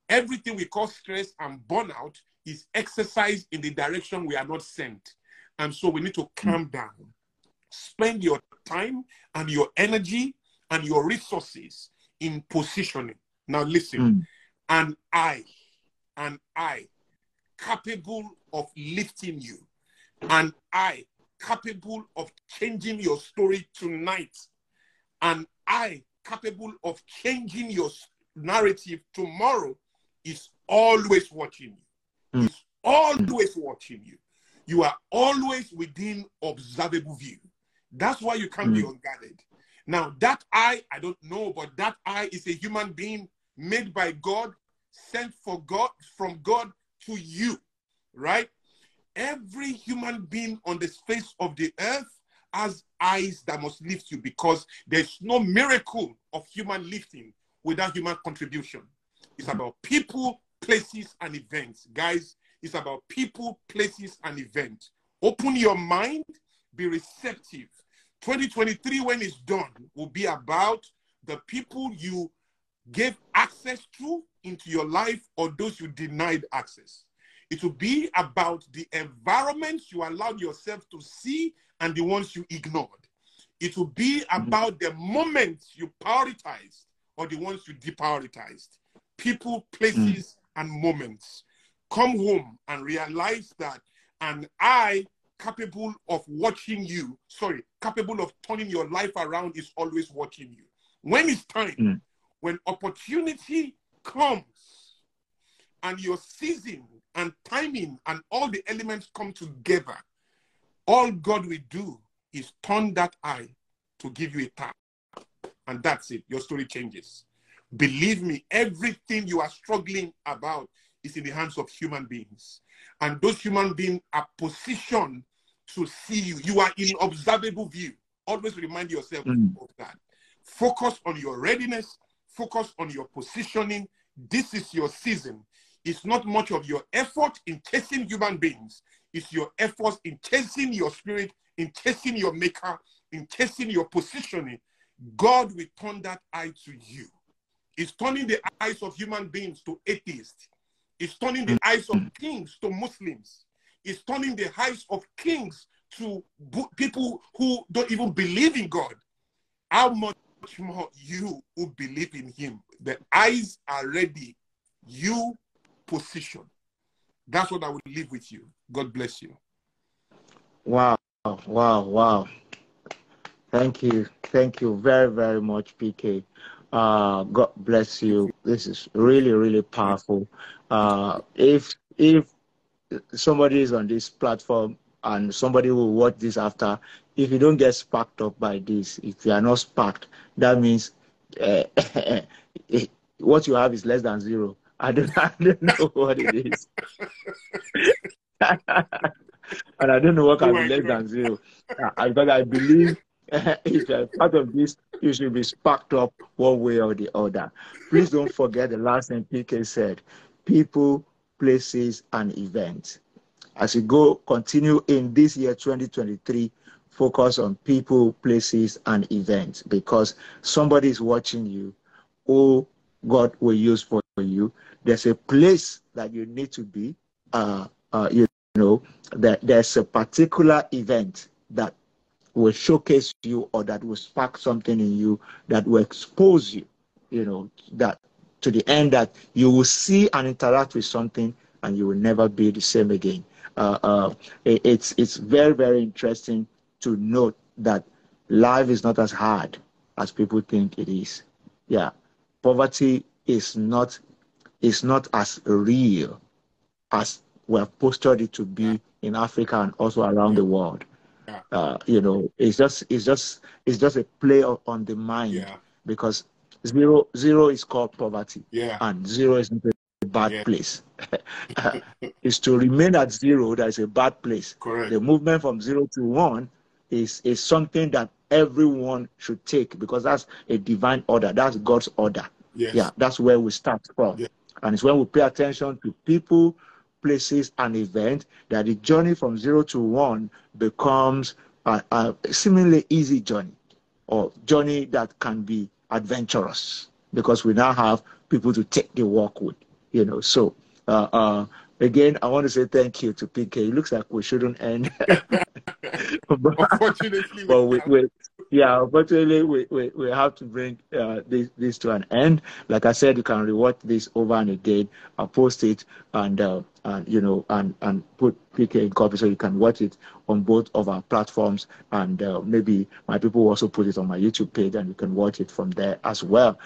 Everything we call stress and burnout is exercise in the direction we are not sent. And so we need to calm down. Spend your time and your energy and your resources in positioning. Now, listen, mm. and I, and I, capable of lifting you, and I, capable of changing your story tonight. And I, capable of changing your narrative tomorrow, is always watching you. Mm. Is always watching you. You are always within observable view. That's why you can't mm. be unguarded. Now, that I, I don't know, but that I is a human being made by God, sent for God, from God to you, right? every human being on the face of the earth has eyes that must lift you because there's no miracle of human lifting without human contribution. It's mm-hmm. about people, places, and events. Guys, it's about people, places, and events. Open your mind, be receptive. 2023, when it's done, will be about the people you gave access to into your life or those you denied access. It will be about the environments you allowed yourself to see and the ones you ignored. It will be mm-hmm. about the moments you prioritized or the ones you deprioritized. People, places, mm. and moments. Come home and realize that an eye capable of watching you, sorry, capable of turning your life around is always watching you. When it's time, mm. when opportunity comes and your season and timing and all the elements come together, all God will do is turn that eye to give you a tap. And that's it. Your story changes. Believe me, everything you are struggling about is in the hands of human beings. And those human beings are positioned to see you. You are in observable view. Always remind yourself mm. of that. Focus on your readiness, focus on your positioning. This is your season. It's not much of your effort in chasing human beings. It's your efforts in chasing your spirit, in chasing your maker, in chasing your positioning. God will turn that eye to you. It's turning the eyes of human beings to atheists. It's turning the eyes of kings to Muslims. It's turning the eyes of kings to people who don't even believe in God. How much more you who believe in Him? The eyes are ready. You position. That's what I will leave with you. God bless you. Wow, wow, wow. Thank you. Thank you very, very much, PK. Uh, God bless you. This is really, really powerful. Uh, if if somebody is on this platform and somebody will watch this after, if you don't get sparked up by this, if you are not sparked, that means uh, what you have is less than zero. I don't, I don't know what it is. and I don't know what can be less than zero. Uh, because I believe if you're part of this, you should be sparked up one way or the other. Please don't forget the last thing PK said people, places, and events. As you go, continue in this year 2023, focus on people, places, and events because somebody is watching you Oh, God will use for you there's a place that you need to be. Uh, uh, you know that there's a particular event that will showcase you or that will spark something in you that will expose you. You know that to the end that you will see and interact with something and you will never be the same again. Uh, uh, it, it's it's very very interesting to note that life is not as hard as people think it is. Yeah, poverty is not is not as real as we have postured it to be in Africa and also around the world. Uh, you know, it's just it's just it's just a play on the mind Yeah. because zero zero is called poverty Yeah. and zero is not a bad Yeah. place. it's to remain at zero that is a bad place. Correct. The movement from zero to one is is something that everyone should take because that's a divine order. That's God's order. Yes. Yeah, that's where we start from. Yeah. And it's when we pay attention to people, places, and events that the journey from zero to one becomes a, a seemingly easy journey or journey that can be adventurous because we now have people to take the walk with, you know. So, uh, uh, again, I want to say thank you to PK. It looks like we shouldn't end. but, Unfortunately, but we, we, yeah, unfortunately, we, we, we have to bring uh, this, this to an end. Like I said, you can rewatch this over and again. I'll post it and, uh, and you know, and, and put PK in copy so you can watch it on both of our platforms. And uh, maybe my people will also put it on my YouTube page and you can watch it from there as well.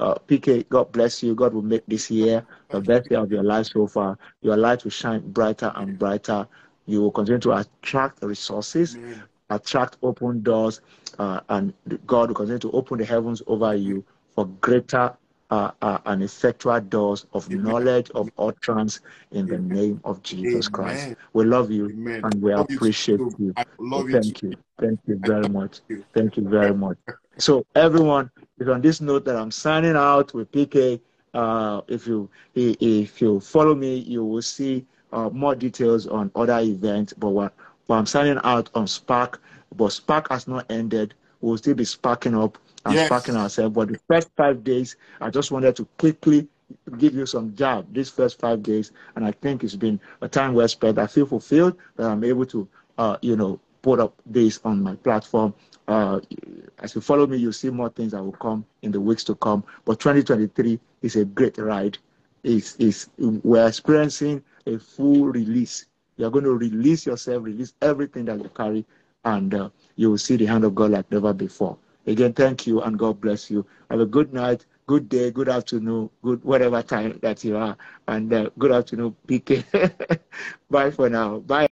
Uh, PK, God bless you. God will make this year the best year of your life so far. Your light will shine brighter and brighter. You will continue to attract resources Amen. attract open doors, uh, and God will continue to open the heavens over you for greater uh, uh, and effectual doors of Amen. knowledge, of utterance in the name of Jesus Amen. Christ. We love you Amen. and we Love appreciate you. You Thank too. you. Thank you very much. Thank you very much. So everyone, it's on this note that I'm signing out with PK. Uh, if you if you follow me, you will see uh, more details on other events. But what, I'm signing out on Spark. But Spark has not ended. We'll still be sparking up and Yes. sparking ourselves. But the first five days, I just wanted to quickly give you some jab these first five days, and I think it's been a time well spent. I feel fulfilled that I'm able to, uh, you know, put up this on my platform. Uh, as you follow me, you'll see more things that will come in the weeks to come. But 2023 is a great ride. It's, it's, we're experiencing a full release. You're going to release yourself, release everything that you carry, and uh, you will see the hand of God like never before. Again, thank you, and God bless you. Have a good night, good day, good afternoon, good whatever time that you are, and uh, good afternoon, PK. Bye for now. Bye.